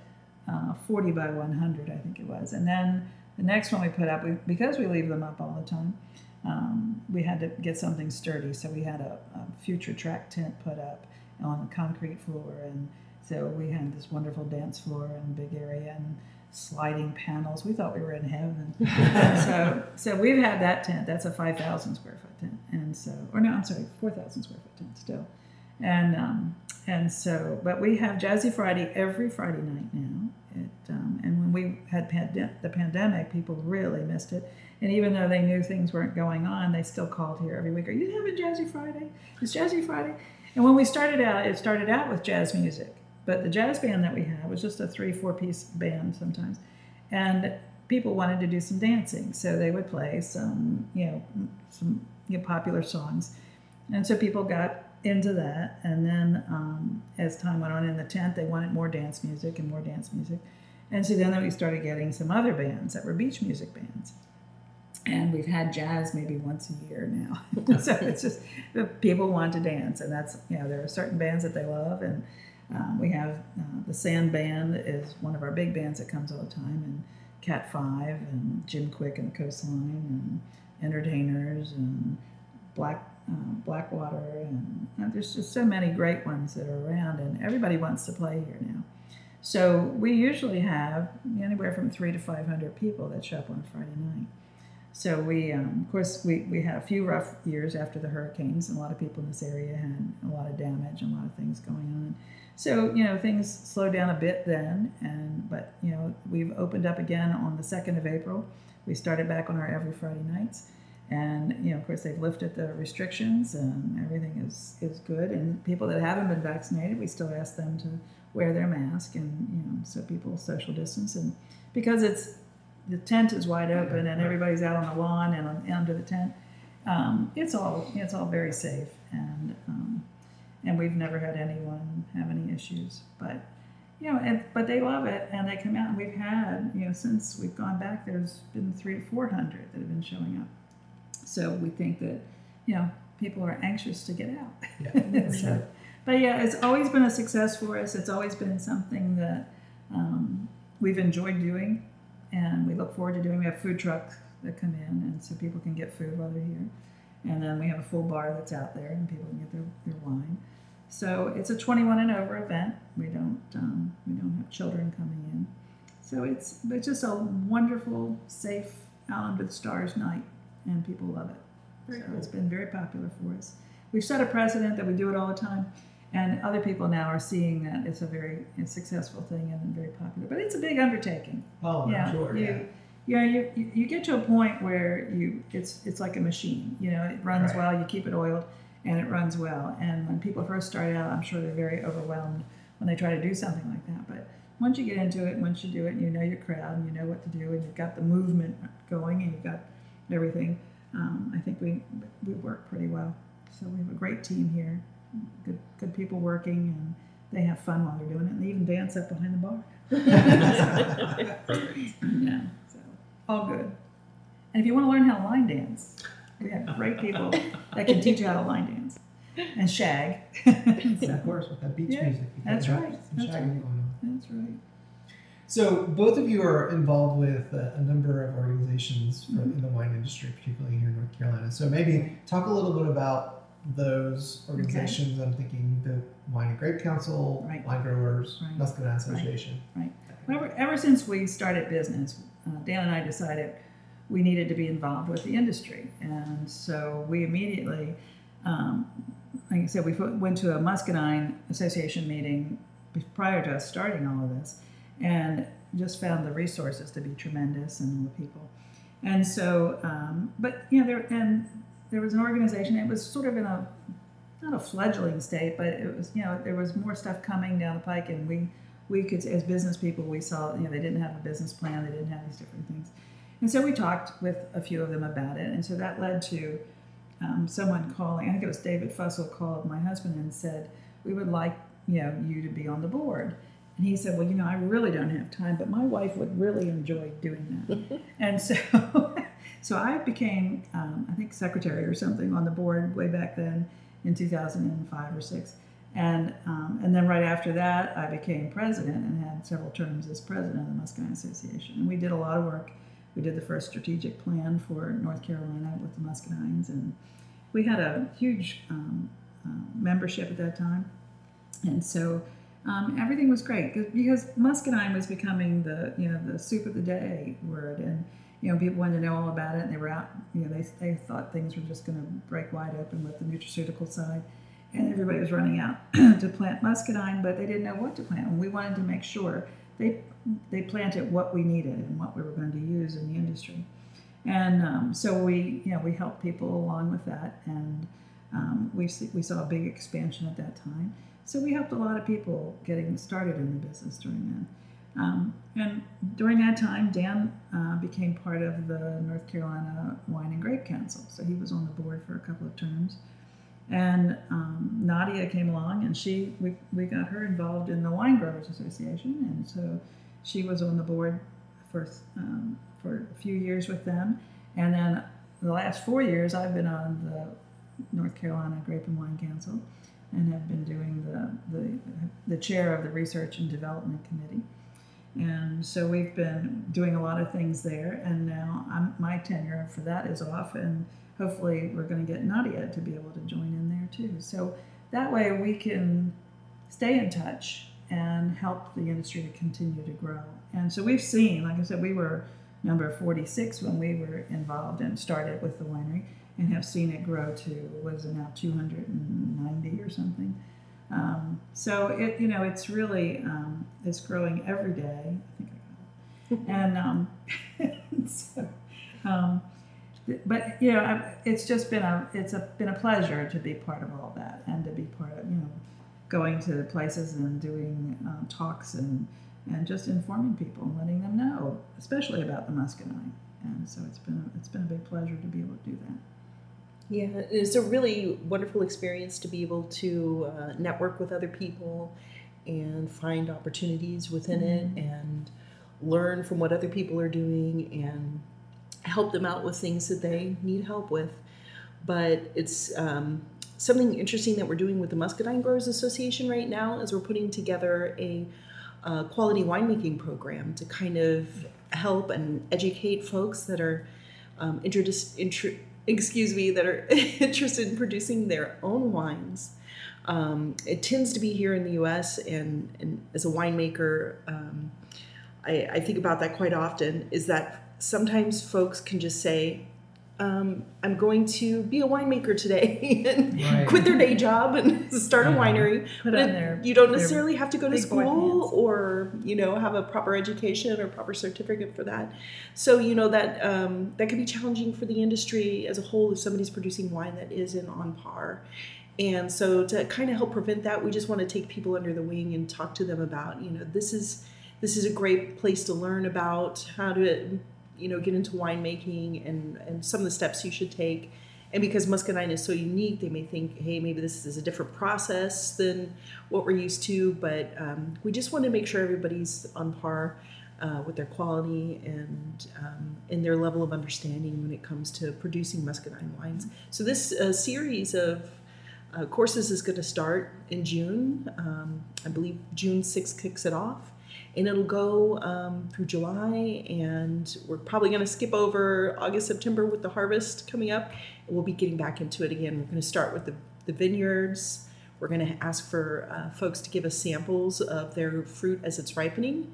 S4: uh, 40 by 100, I think it was. And then the next one we put up, we, because we leave them up all the time, um, we had to get something sturdy. So we had a, a future track tent put up on a concrete floor, and so we had this wonderful dance floor and big area and sliding panels. We thought we were in heaven. so so we've had that tent. That's a 5,000 square foot tent, and so or no, I'm sorry, 4,000 square foot tent still. And um, and so, but we have Jazzy Friday every Friday night now. It, um, and when we had the pandemic, people really missed it. And even though they knew things weren't going on, they still called here every week. Are you having Jazzy Friday? It's Jazzy Friday. And when we started out, it started out with jazz music. But the jazz band that we had was just a three, four piece band sometimes. And people wanted to do some dancing. So they would play some, you know, some you know, popular songs. And so people got into that. And then um, as time went on in the tent, they wanted more dance music and more dance music. And so then we started getting some other bands that were beach music bands. And we've had jazz maybe once a year now. so it's just people want to dance. And that's, you know, there are certain bands that they love. And um, we have uh, the Sand Band is one of our big bands that comes all the time. And Cat 5 and Jim Quick and the Coastline and entertainers and Black uh, Blackwater, and uh, there's just so many great ones that are around, and everybody wants to play here now. So we usually have anywhere from three to 500 people that show up on Friday night. So we, um, of course, we, we had a few rough years after the hurricanes, and a lot of people in this area had a lot of damage and a lot of things going on. So you know things slowed down a bit then, and but you know we've opened up again on the second of April. We started back on our every Friday nights, and you know of course they've lifted the restrictions and everything is is good. And people that haven't been vaccinated, we still ask them to wear their mask and you know so people social distance and because it's the tent is wide open and everybody's out on the lawn and on, under the tent. Um, it's all it's all very safe and um, and we've never had anyone have any issues. But you know, and, but they love it and they come out. And we've had you know since we've gone back, there's been three to four hundred that have been showing up. So we think that you know people are anxious to get out.
S2: Yeah,
S4: so, but yeah, it's always been a success for us. It's always been something that um, we've enjoyed doing and we look forward to doing. We have food trucks that come in, and so people can get food while they're here. And then we have a full bar that's out there, and people can get their, their wine. So it's a 21 and over event. We don't um, we don't have children coming in. So it's it's just a wonderful, safe out under the stars night, and people love it.
S5: Very
S4: so
S5: cool.
S4: it's been very popular for us. We've set a precedent that we do it all the time, and other people now are seeing that it's a very it's successful thing and very popular. But it's a big undertaking
S2: Oh,
S4: yeah,
S2: I'm sure.
S4: you,
S2: yeah.
S4: Yeah, you, you you get to a point where you it's it's like a machine. You know, it runs
S2: Right.
S4: well. You keep it oiled, and it runs well. And when people first start out, I'm sure they're very overwhelmed when they try to do something like that. But once you get into it, once you do it, and you know your crowd, and you know what to do, and you've got the movement going, and you've got everything. Um, I think we we work pretty well. So we have a great team here, good good people working, and they have fun while they're doing it, and they even dance up behind the bar. Yeah, so all good. And if you want to learn how to line dance, we have great people that can teach you how to line dance and shag.
S2: And
S4: So,
S2: of course, with that beach
S4: Yeah,
S2: music. you
S4: that's right, that's right. that's right.
S2: So both of you are involved with a, a number of organizations
S4: Mm-hmm.
S2: in the wine industry, particularly here in North Carolina. So maybe talk a little bit about those organizations. I'm thinking the Wine and Grape Council,
S4: Right.
S2: Wine Growers,
S4: Right.
S2: Muscadine Association.
S4: Ever, ever since we started business, uh, Dan and I decided we needed to be involved with the industry. And so we immediately, um, like I said, we went to a Muscadine Association meeting prior to us starting all of this and just found the resources to be tremendous and the people. And so, um, but you know, there and there was an organization. It was sort of in a not a fledgling state, but it was you know there was more stuff coming down the pike, and we we could as business people we saw you know they didn't have a business plan, they didn't have these different things, and so we talked with a few of them about it, and so that led to um, someone calling. I think it was David Fussell called my husband and said we would like you know you to be on the board. And he said, "Well, you know, I really don't have time, but my wife would really enjoy doing that." and so, so I became, um, I think, secretary or something on the board way back then in 2005 or six. And um, and then right after that, I became president and had several terms as president of the Muscadine Association. And we did a lot of work. We did the first strategic plan for North Carolina with the Muscadines, and we had a huge um, uh, membership at that time. And so um, everything was great because muscadine was becoming the you know the soup of the day word, and you know people wanted to know all about it, and they were out. You know they they thought things were just going to break wide open with the nutraceutical side, and everybody was running out to plant muscadine, but they didn't know what to plant, and we wanted to make sure they they planted what we needed and what we were going to use in the industry. And um, so we, you know, we helped people along with that, and um, we we saw a big expansion at that time. So we helped a lot of people getting started in the business during that. Um, and during that time, Dan uh, became part of the North Carolina Wine and Grape Council. So he was on the board for a couple of terms. And um, Nadia came along, and she we, we got her involved in the Wine Growers Association, and so she was on the board for um, for a few years with them. And then the last four years, I've been on the North Carolina Grape and Wine Council, and have been doing the the, the chair of the Research and Development Committee. And so we've been doing a lot of things there, and now I'm, my tenure for that is off, and hopefully we're going to get Nadia to be able to join in there too. So that way we can stay in touch and help the industry to continue to grow. And so we've seen, like I said, we were number 46 when we were involved and started with the winery and have seen it grow to what is it now 290 or something um, so it you know it's really um, it's growing every day i think i got it and um, so, um, but you know it's just been a it's a, been a pleasure to be part of all that and to be part of you know going to places and doing um, talks and and just informing people and letting them know, especially about the muscadine. And so it's been it's been a big pleasure to be able to do that.
S5: Yeah, it's a really wonderful experience to be able to uh, network with other people and find opportunities within mm-hmm. it and learn from what other people are doing and help them out with things that they need help with. But it's um, something interesting that we're doing with the Muscadine Growers Association right now is we're putting together a uh, quality winemaking program to kind of help and educate folks that are um, excuse me that are interested in producing their own wines. Um, it tends to be here in the U.S. and, and as a winemaker, um, I, I think about that quite often. Is that sometimes folks can just say, um, I'm going to be a winemaker today and right. quit their day job and start a winery. Put but their, you don't necessarily have to go to school or you know have a proper education or proper certificate for that. So you know that um, that can be challenging for the industry as a whole if somebody's producing wine that isn't on par. And so to kind of help prevent that, we just want to take people under the wing and talk to them about you know this is this is a great place to learn about how to you know get into winemaking and and some of the steps you should take. And because muscadine is so unique they may think hey maybe this is a different process than what we're used to. But um, we just want to make sure everybody's on par uh, with their quality and um, and their level of understanding when it comes to producing muscadine wines. So this uh, series of uh, courses is going to start in june. Um, i believe june 6th kicks it off and it'll go um, through July, and we're probably going to skip over August, September with the harvest coming up, we'll be getting back into it again. We're going to start with the, the vineyards. We're going to ask for uh, folks to give us samples of their fruit as it's ripening,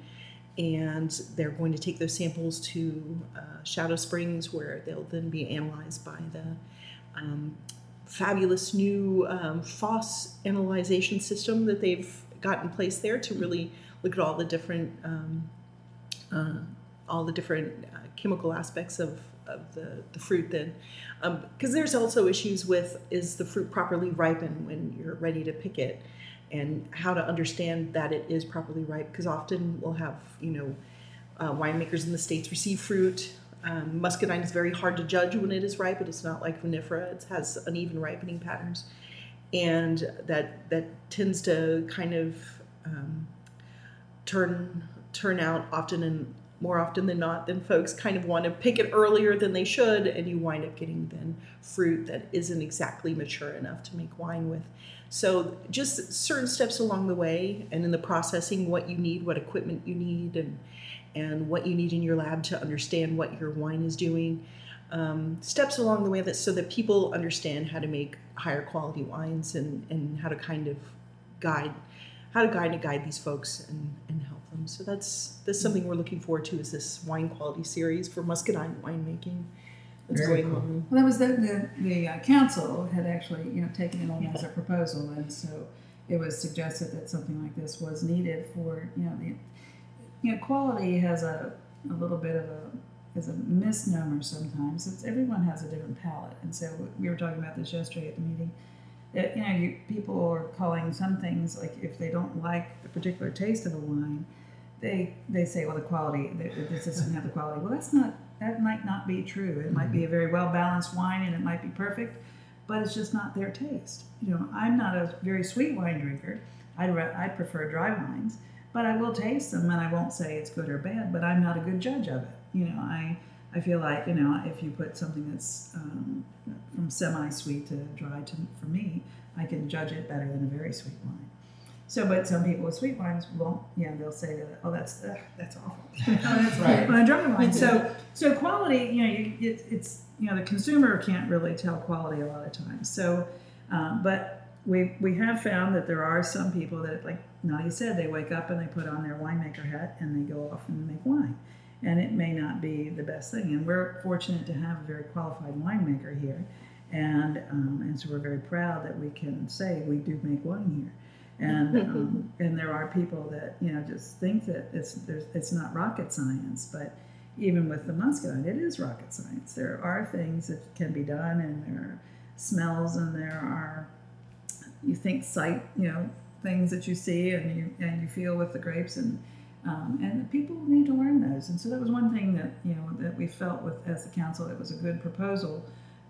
S5: and they're going to take those samples to uh, Shadow Springs, where they'll then be analyzed by the um, fabulous new um, FOSS analyzation system that they've got in place there to really look at all the different um, uh, all the different uh, chemical aspects of, of the, the fruit then. Because um, there's also issues with is the fruit properly ripened when you're ready to pick it? And how to understand that it is properly ripe? Because often we'll have you know uh, winemakers in the states receive fruit. Um, muscadine is very hard to judge when it is ripe. It is not like vinifera; it has uneven ripening patterns, and that that tends to kind of um, turn turn out often and more often than not then folks kind of want to pick it earlier than they should and you wind up getting then fruit that isn't exactly mature enough to make wine with. So just certain steps along the way and in the processing what you need what equipment you need and and what you need in your lab to understand what your wine is doing. Um, steps along the way that so that people understand how to make higher quality wines and and how to kind of guide how to guide and guide these folks and, and help them. So that's that's something we're looking forward to is this wine quality series for muscadine winemaking. That's
S4: Very going cool. on. Well, that was the the, the uh, council had actually you know taken it on as a proposal, and so it was suggested that something like this was needed for you know the you know quality has a a little bit of a is a misnomer sometimes. It's everyone has a different palate, and so we were talking about this yesterday at the meeting that you know you, people are calling some things like if they don't like a particular taste of a wine they they say well the quality this doesn't have the quality. Well that's not that might not be true. It might be a mm-hmm. very well balanced wine and it might be perfect but it's just not their taste. You know i'm not a very sweet wine drinker. I I prefer dry wines but i will taste them and i won't say it's good or bad but i'm not a good judge of it. You know i I feel like you know if you put something that's um, from semi-sweet to dry to for me, I can judge it better than a very sweet wine. So, but some people with sweet wines won't, you know, they'll say that, oh, that's uh, that's awful. that's
S2: Right.
S4: On a dry wine. So, so quality, you know, you, it, it's you know the consumer can't really tell quality a lot of times. So, um, but we we have found that there are some people that, like Nadia said, they wake up and they put on their winemaker hat and they go off and make wine, and it may not be the best thing. And we're fortunate to have a very qualified winemaker here, and um, and so we're very proud that we can say we do make wine here. And um, and there are people that you know just think that it's there's, it's not rocket science, but even with the muscadine, it is rocket science. There are things that can be done, and there are smells, and there are you think sight, you know, things that you see and you and you feel with the grapes, and um, and people need to learn those. And so that was one thing that you know that we felt with as the council, it was a good proposal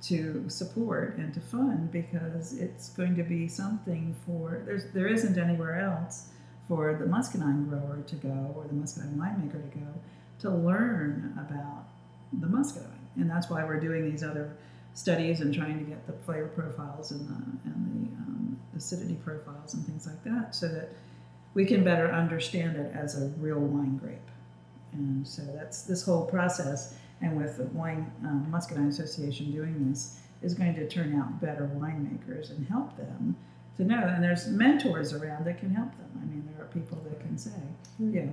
S4: to support and to fund because it's going to be something for there's there isn't anywhere else for the muscadine grower to go or the muscadine winemaker to go to learn about the muscadine and that's why we're doing these other studies and trying to get the flavor profiles and the and the um, acidity profiles and things like that so that we can better understand it as a real wine grape and so that's this whole process and with the Wine um, Muscadine Association doing this, is going to turn out better winemakers and help them to know. And there's mentors around that can help them. I mean, there are people that can say, yeah,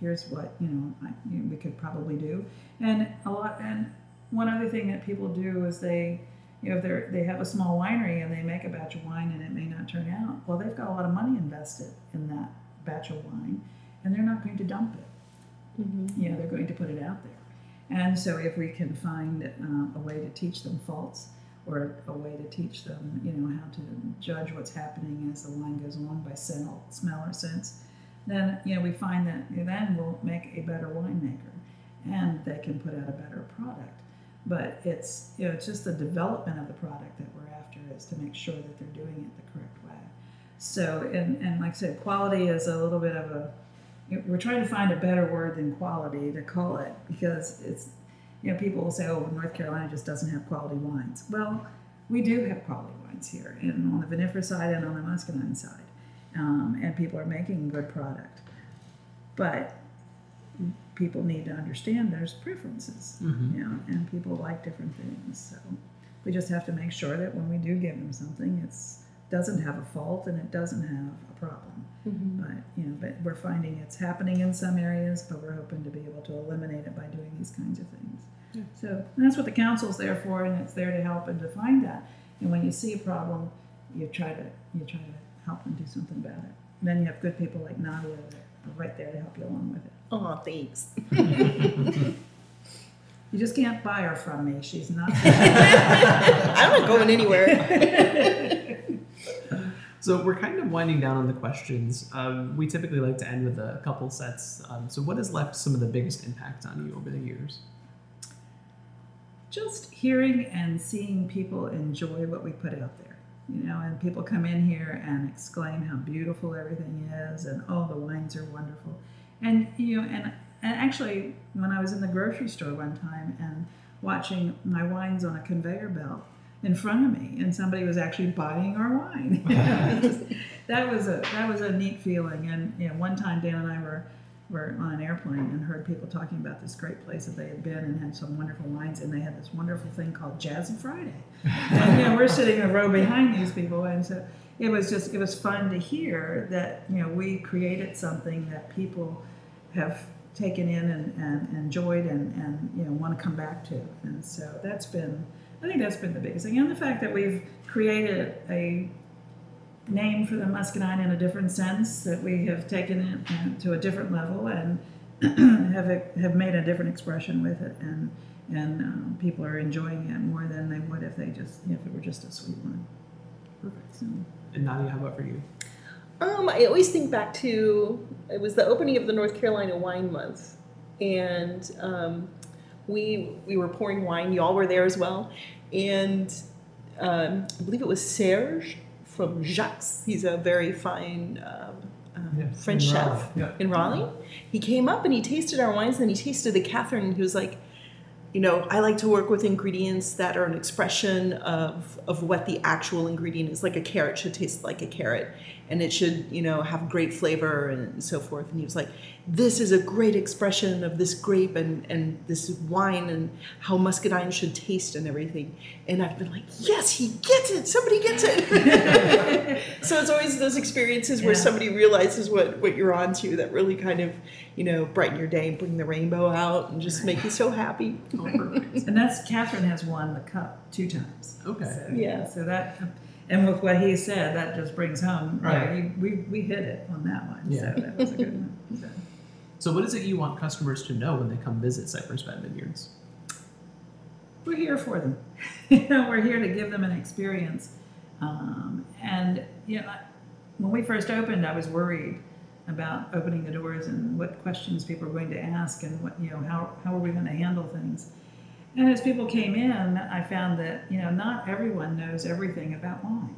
S4: here's what you know, I, you know we could probably do. And a lot. And one other thing that people do is they, you know, if they they have a small winery and they make a batch of wine and it may not turn out, well, they've got a lot of money invested in that batch of wine, and they're not going to dump it.
S5: Mm-hmm.
S4: You know, they're going to put it out there. And so, if we can find uh, a way to teach them faults or a way to teach them, you know, how to judge what's happening as the wine goes on by smell, smell or sense, then you know we find that then we'll make a better winemaker, and they can put out a better product. But it's you know it's just the development of the product that we're after is to make sure that they're doing it the correct way. So and and like I said, quality is a little bit of a we're trying to find a better word than quality to call it because it's you know people will say oh north carolina just doesn't have quality wines well we do have quality wines here and on the vinifera side and on the muscadine side um, and people are making good product but people need to understand there's preferences
S3: Mhm.
S4: you know and people like different things so we just have to make sure that when we do give them something it's doesn't have a fault and it doesn't have a problem
S5: Mm-hmm.
S4: but you know, but we're finding it's happening in some areas, but we're hoping to be able to eliminate it by doing these kinds of things.
S3: Yeah.
S4: So that's what the council's there for, and it's there to help and to find that. And when you see a problem, you try to you try to help and do something about it. And then you have good people like Nadia that are right there to help you along with it.
S5: Oh, thanks.
S4: You just can't buy her from me; she's not.
S5: I'm not going anywhere.
S3: So we're kind of winding down on the questions. Um, we typically like to end with a couple sets. Um, so what has left some of the biggest impact on you over the years?
S4: just hearing and seeing people enjoy what we put out there you know and people come in here and exclaim how beautiful everything is and oh the wines are wonderful and you know and and actually when i was in the grocery store one time and watching my wines on a conveyor belt in front of me and somebody was actually buying our wine that was a that was a neat feeling and you know one time dan and i were were on an airplane and heard people talking about this great place that they had been and had some wonderful wines and they had this wonderful thing called Jazzy Friday. and you know, we're sitting in a row behind these people and so it was just it was fun to hear that, you know, we created something that people have taken in and, and enjoyed and, and you know want to come back to. And so that's been I think that's been the biggest thing. And the fact that we've created a name for the muscadine in a different sense that we have taken it uh, to a different level and have it, have made a different expression with it and and um, people are enjoying it more than they would if they just if it were just a sweet one.
S3: Perfect.
S4: So,
S3: And Nadia, how about for you?
S5: Um, I always think back to it was the opening of the North Carolina Wine Month, and um, we we were pouring wine. Y'all were there as well, and um, I believe it was Serge from Jacques. He's a very fine um, um,
S2: Yeah,
S5: French
S2: in
S5: chef
S2: yeah.
S5: in Raleigh. He came up and he tasted our wines, and he tasted the Catherine. And he was like, you know, I like to work with ingredients that are an expression of, of what the actual ingredient is. Like a carrot should taste like a carrot, and it should, you know, have great flavor and so forth. And he was like, "This is a great expression of this grape and and this wine and how muscadine should taste and everything." And I've been like, "Yes, he gets it. Somebody gets it." so it's always those experiences where
S4: Yeah.
S5: somebody realizes what what you're onto that really kind of, you know, brighten your day and bring the rainbow out and just make you so happy.
S3: Oh.
S4: And that's Catherine has won the cup two times.
S3: Okay.
S4: So,
S5: Yeah.
S4: So that, and with what he said, that just brings home. you
S3: Right.
S4: you- we we hit it on that one.
S3: Yeah.
S4: So that was a good one. So.
S3: So, what is it you want customers to know when they come visit Cypress Bend Vineyards?
S4: we're here for them. you know, we're here to give them an experience. Um, and you know, when we first opened, I was worried about opening the doors and what questions people are going to ask and what you know how how are we going to handle things. And as people came in, I found that you know not everyone knows everything about wine,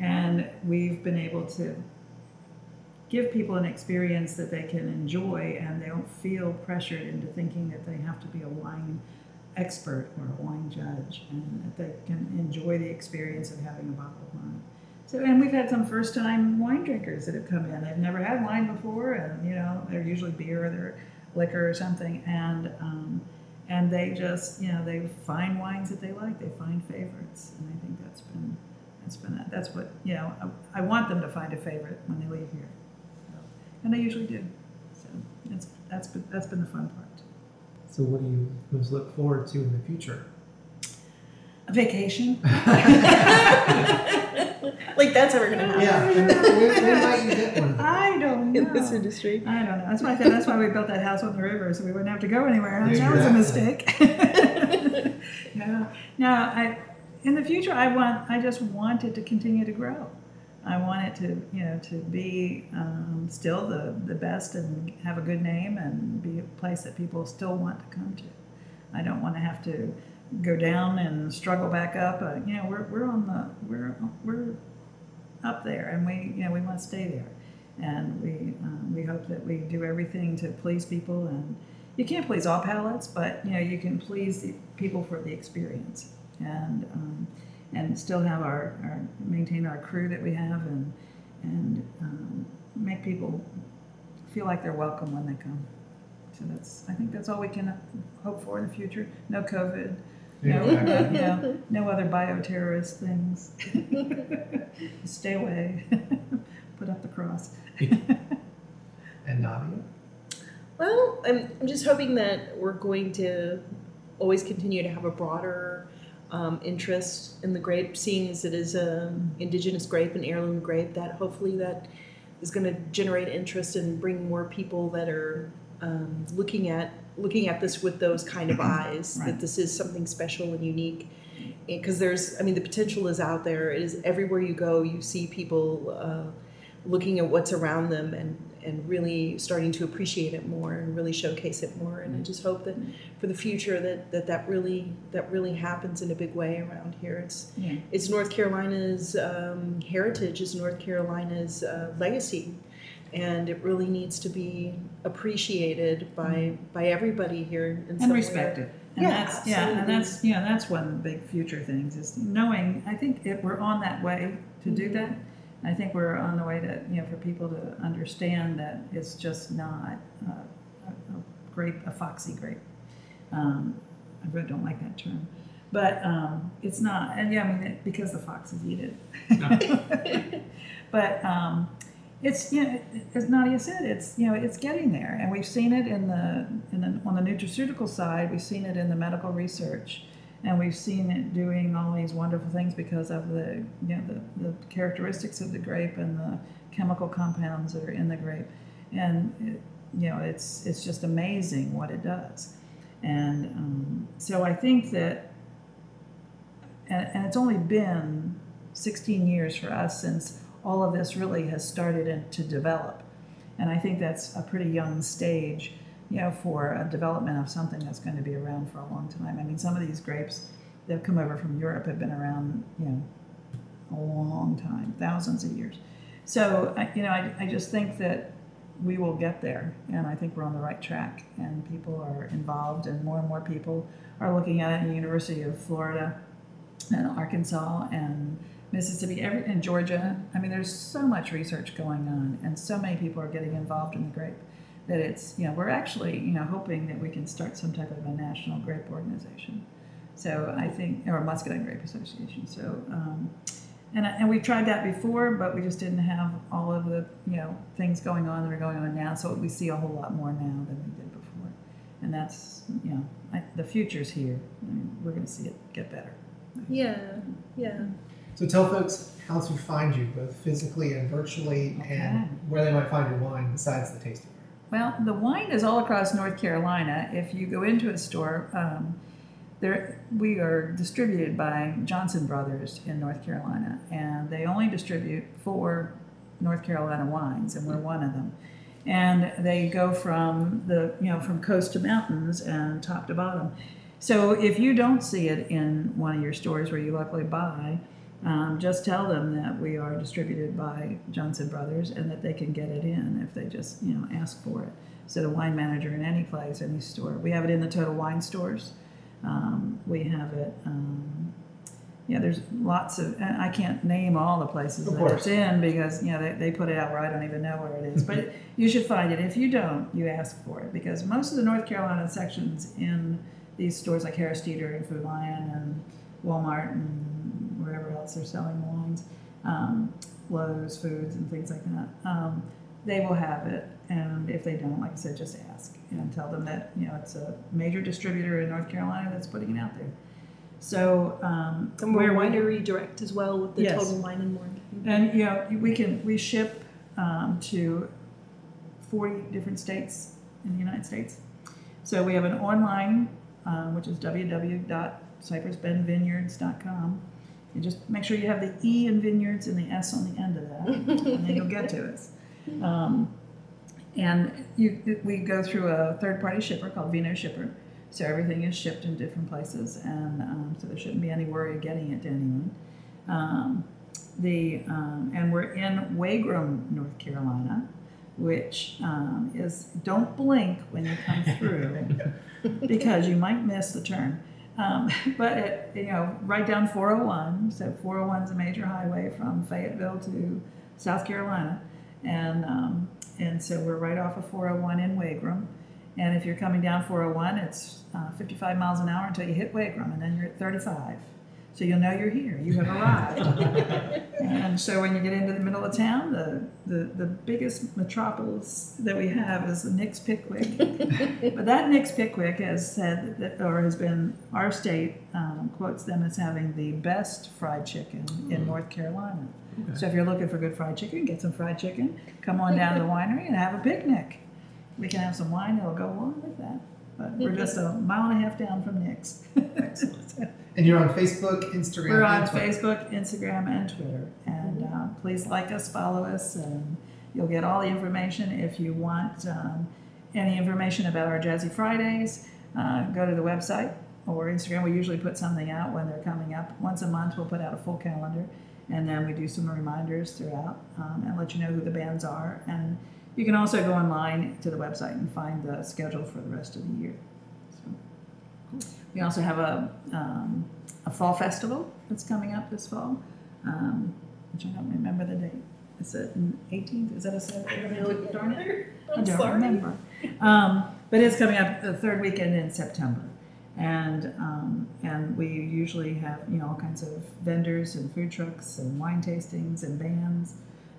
S4: and we've been able to give people an experience that they can enjoy and they don't feel pressured into thinking that they have to be a wine expert or a wine judge and that they can enjoy the experience of having a bottle of wine. So, and we've had some first time wine drinkers that have come in. They've never had wine before, and you know, they're usually beer or they're liquor or something, and um, and they just, you know, they find wines that they like. They find favorites, and I think that's been that's been that's what you know. I, I want them to find a favorite when they leave here, so, and they usually do. So that's that's been, that's been the fun part.
S2: So, what do you most look forward to in the future?
S4: A vacation.
S5: like that's ever gonna happen
S2: Yeah, and when, when might you get one?
S4: I don't know.
S5: in this industry.
S4: I don't know. That's why I said that's why we built that house on the river, so we wouldn't have to go anywhere.
S2: Yeah,
S4: that was a mistake. yeah. No, I in the future I want I just want it to continue to grow. I want it to you know to be um, still the the best and have a good name and be a place that people still want to come to. I don't want to have to go down and struggle back up. Uh, you know, we're, we're on the we're we're up there, and we you know we want to stay there, and we um, we hope that we do everything to please people. And you can't please all palates, but you know you can please people for the experience, and um, and still have our, our maintain our crew that we have, and and um, make people feel like they're welcome when they come. So that's I think that's all we can hope for in the future. No COVID. No,
S2: Yeah.
S4: no, you know, no other bioterrorist things. Stay away. Put up the cross.
S2: And Nadia?
S5: Well, I'm, I'm just hoping that we're going to always continue to have a broader um, interest in the grape, seeing as it is a indigenous grape, an heirloom grape. That hopefully that is going to generate interest and bring more people that are um, looking at looking at this with those kind of eyes.
S4: Right.
S5: That this is something special and unique. Because there's, I mean, the potential is out there. It is everywhere you go. You see people uh, looking at what's around them and and really starting to appreciate it more and really showcase it more and i just hope that for the future that that, that really that really happens in a big way around here it's
S4: Yeah.
S5: it's north carolina's um, heritage is north carolina's uh, legacy and it really needs to be appreciated by by everybody here in some
S4: And
S5: way.
S4: respected. And
S5: Yeah,
S4: that's yeah, and that's yeah, that's one of the big future things is knowing I think it, we're on that way to do
S5: Mm-hmm.
S4: that. I think we're on the way to you know for people to understand that it's just not uh, a, a grape, a foxy grape. Um, I really don't like that term, but um, it's not. And yeah, I mean it, because the foxes eat it. but um, it's you know as Nadia said, it's you know it's getting there, and we've seen it in the in the on the nutraceutical side. We've seen it in the medical research, and we've seen it doing all these wonderful things because of the you know the, the characteristics of the grape and the chemical compounds that are in the grape, and it, you know it's it's just amazing what it does, and um, so I think that and, and it's only been 16 years for us since all of this really has started to develop. And I think that's a pretty young stage, you know, for a development of something that's going to be around for a long time. I mean, some of these grapes that have come over from Europe have been around, you know, a long time, thousands of years. So, you know, I, I just think that we will get there, and I think we're on the right track, and people are involved, and more and more people are looking at it in the University of Florida and Arkansas and Mississippi every, and Georgia. I mean, there's so much research going on, and so many people are getting involved in the grape that it's you know we're actually you know hoping that we can start some type of a national grape organization. So I think, or Muscadine Grape Association. So. Um, and, and we've tried that before, but we just didn't have all of the you know things going on that are going on now. So we see a whole lot more now than we did before, and that's you know I, the future's here. I mean, we're going to see it get better.
S5: Yeah, yeah.
S2: So tell folks how to find you, both physically and virtually, and where they might find your wine besides the tasting.
S4: Well, the wine is all across North Carolina. If you go into a store, um, there we are distributed by Johnson Brothers in North Carolina, and they only distribute four North Carolina wines, and we're one of them. And they go from the you know from coast to mountains and top to bottom. So if you don't see it in one of your stores where you luckily buy, um, just tell them that we are distributed by Johnson Brothers and that they can get it in if they just you know ask for it. So the wine manager in any place, any store, we have it in the Total Wine stores. Um, we have it. Um, yeah, there's lots of. I can't name all the places
S2: Of
S4: that
S2: course.
S4: it's in because you know they, they put it out where I don't even know where it is. But it, you should find it. If you don't, you ask for it because most of the North Carolina sections in these stores like Harris Teeter and Food Lion and Walmart and wherever else they're selling the wines, um, Lowe's Foods and things like that. Um, they will have it, and if they don't, like I said, just ask and tell them that you know it's a major distributor in North Carolina that's putting it out there. So um,
S5: And we're winery direct as well with the
S4: Yes.
S5: Total Wine and More.
S4: and you know, we can we ship um, to forty different states in the United States. So we have an online, um, which is www.cypressbendvineyards.com. And just make sure you have the E in vineyards and the S on the end of that, and then you'll get to us. Um, and you, we go through a third-party shipper called VinoShipper. So everything is shipped in different places, and um, so there shouldn't be any worry of getting it to anyone. Um, the um, and we're in Wagram, North Carolina, which um, is don't blink when you come through because you might miss the turn. Um, but it, you know, right down 401. So 401 is a major highway from Fayetteville to South Carolina, and um, and so we're right off of 401 in Wagram. And if you're coming down 401, it's uh, 55 miles an hour until you hit Wagram, and then you're at 35. So you'll know you're here. You have arrived. and so when you get into the middle of town, the, the, the biggest metropolis that we have is the Nix Pickwick. but that Nix Pickwick has said that, or has been, our state um, quotes them as having the best fried chicken in North Carolina. So if you're looking for good fried chicken, get some fried chicken. Come on down to the winery and have a picnic. We can have some wine that'll go along with that. But we're just a mile and a half down from Nix.
S2: And you're on Facebook, Instagram,
S4: We're on
S2: and Twitter.
S4: Facebook, Instagram, and Twitter. And uh, please like us, follow us, and you'll get all the information. If you want um, any information about our Jazzy Fridays, uh, go to the website or Instagram. We usually put something out when they're coming up. Once a month, we'll put out a full calendar, and then we do some reminders throughout um, and let you know who the bands are. And you can also go online to the website and find the schedule for the rest of the year. So, we also have a, um, a fall festival that's coming up this fall, um, which I don't remember the date. Is it an 18th? Is that a Saturday? Darn it. I
S5: I'm
S4: don't
S5: sorry.
S4: remember. Um, but it's coming up the third weekend in September. And, um, and we usually have, you know, all kinds of vendors and food trucks and wine tastings and bands.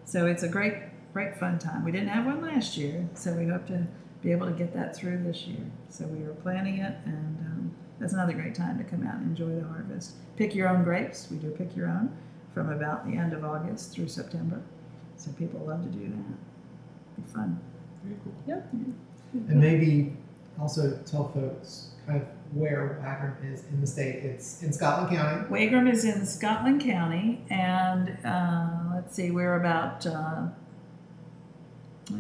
S4: So it's a great, great fun time. We didn't have one last year, so we hope to be able to get that through this year. So we were planning it, and um, that's another great time to come out and enjoy the harvest. Pick your own grapes. We do pick your own from about the end of August through September. So people love to do that. Be fun.
S2: Very cool.
S5: Yep.
S2: And maybe also tell folks kind of where Wagram is in the state. It's in Scotland County.
S4: Wagram is in Scotland County, and uh, let's see, we're about uh,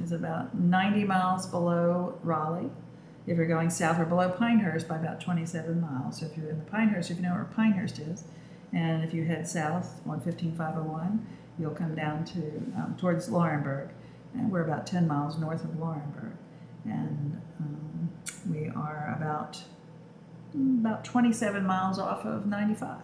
S4: is about 90 miles below Raleigh. If you're going south, we're below Pinehurst by about 27 miles. So if you're in the Pinehurst, if you know where Pinehurst is, and if you head south on 15501, you'll come down to um, towards Laurinburg, and we're about 10 miles north of Laurinburg. And um, we are about about 27 miles off of 95.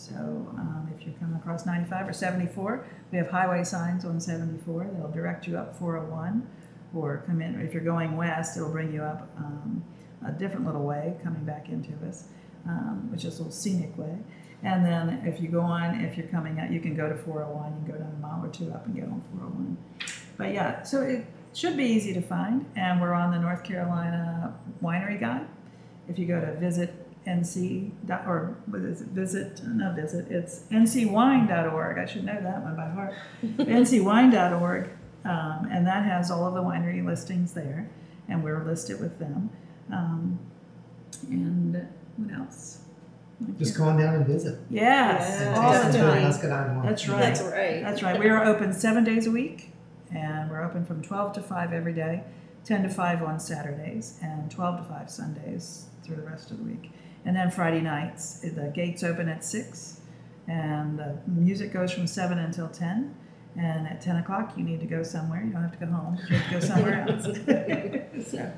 S4: So um, if you come across 95 or 74, we have highway signs on 74. They'll direct you up 401 or come in. If you're going west, it'll bring you up um, a different little way coming back into us, um, which is a little scenic way. And then if you go on, if you're coming out, you can go to 401. You can go down a mile or two up and get on 401. But yeah, so it should be easy to find. And we're on the North Carolina Winery Guide. If you go to visit nc dot, or what is it, visit not visit it's ncwine.org i should know that one by heart ncwine.org um, and that has all of the winery listings there and we're listed with them um, and what else I
S2: Just
S4: can't-
S2: go on down and visit.
S4: yes
S5: Yeah,
S4: all the time That's right.
S5: That's right.
S4: that's right. We are open seven days a week, and we're open from 12 to 5 every day, 10 to 5 on Saturdays, and 12 to 5 Sundays through the rest of the week. And then Friday nights, the gates open at 6, and the music goes from 7 until 10. And at 10 o'clock, you need to go somewhere. You don't have to go home, you have to go somewhere else. so,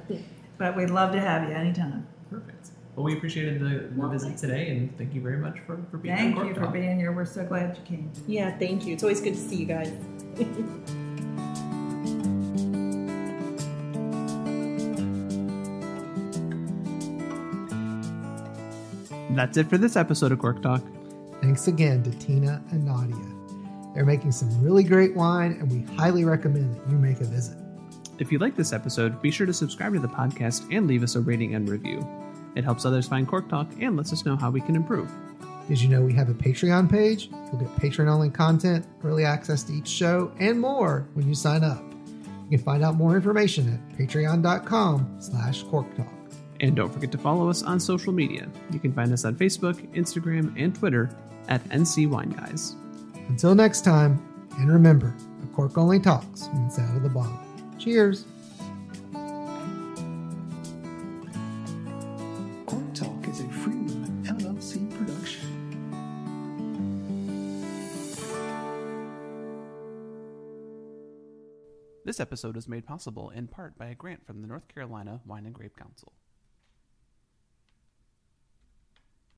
S4: but we'd love to have you anytime.
S8: Perfect. Well, we appreciated the, the visit today, and thank you very much for, for being
S4: here.
S8: Thank
S4: you for being here. We're so glad you came.
S5: Yeah, thank you. It's always good to see you guys.
S3: That's it for this episode of Cork Talk.
S2: Thanks again to Tina and Nadia. They're making some really great wine, and we highly recommend that you make a visit.
S3: If you like this episode, be sure to subscribe to the podcast and leave us a rating and review. It helps others find Cork Talk and lets us know how we can improve.
S2: Did you know we have a Patreon page? You'll get Patreon only content, early access to each show, and more when you sign up. You can find out more information at patreon.com slash corktalk.
S3: And don't forget to follow us on social media. You can find us on Facebook, Instagram, and Twitter at NC Wine Guys.
S2: Until next time, and remember, a cork only talks when it's out of the bottle. Cheers!
S9: Cork Talk is a Freeman LLC production.
S3: This episode is made possible in part by a grant from the North Carolina Wine and Grape Council.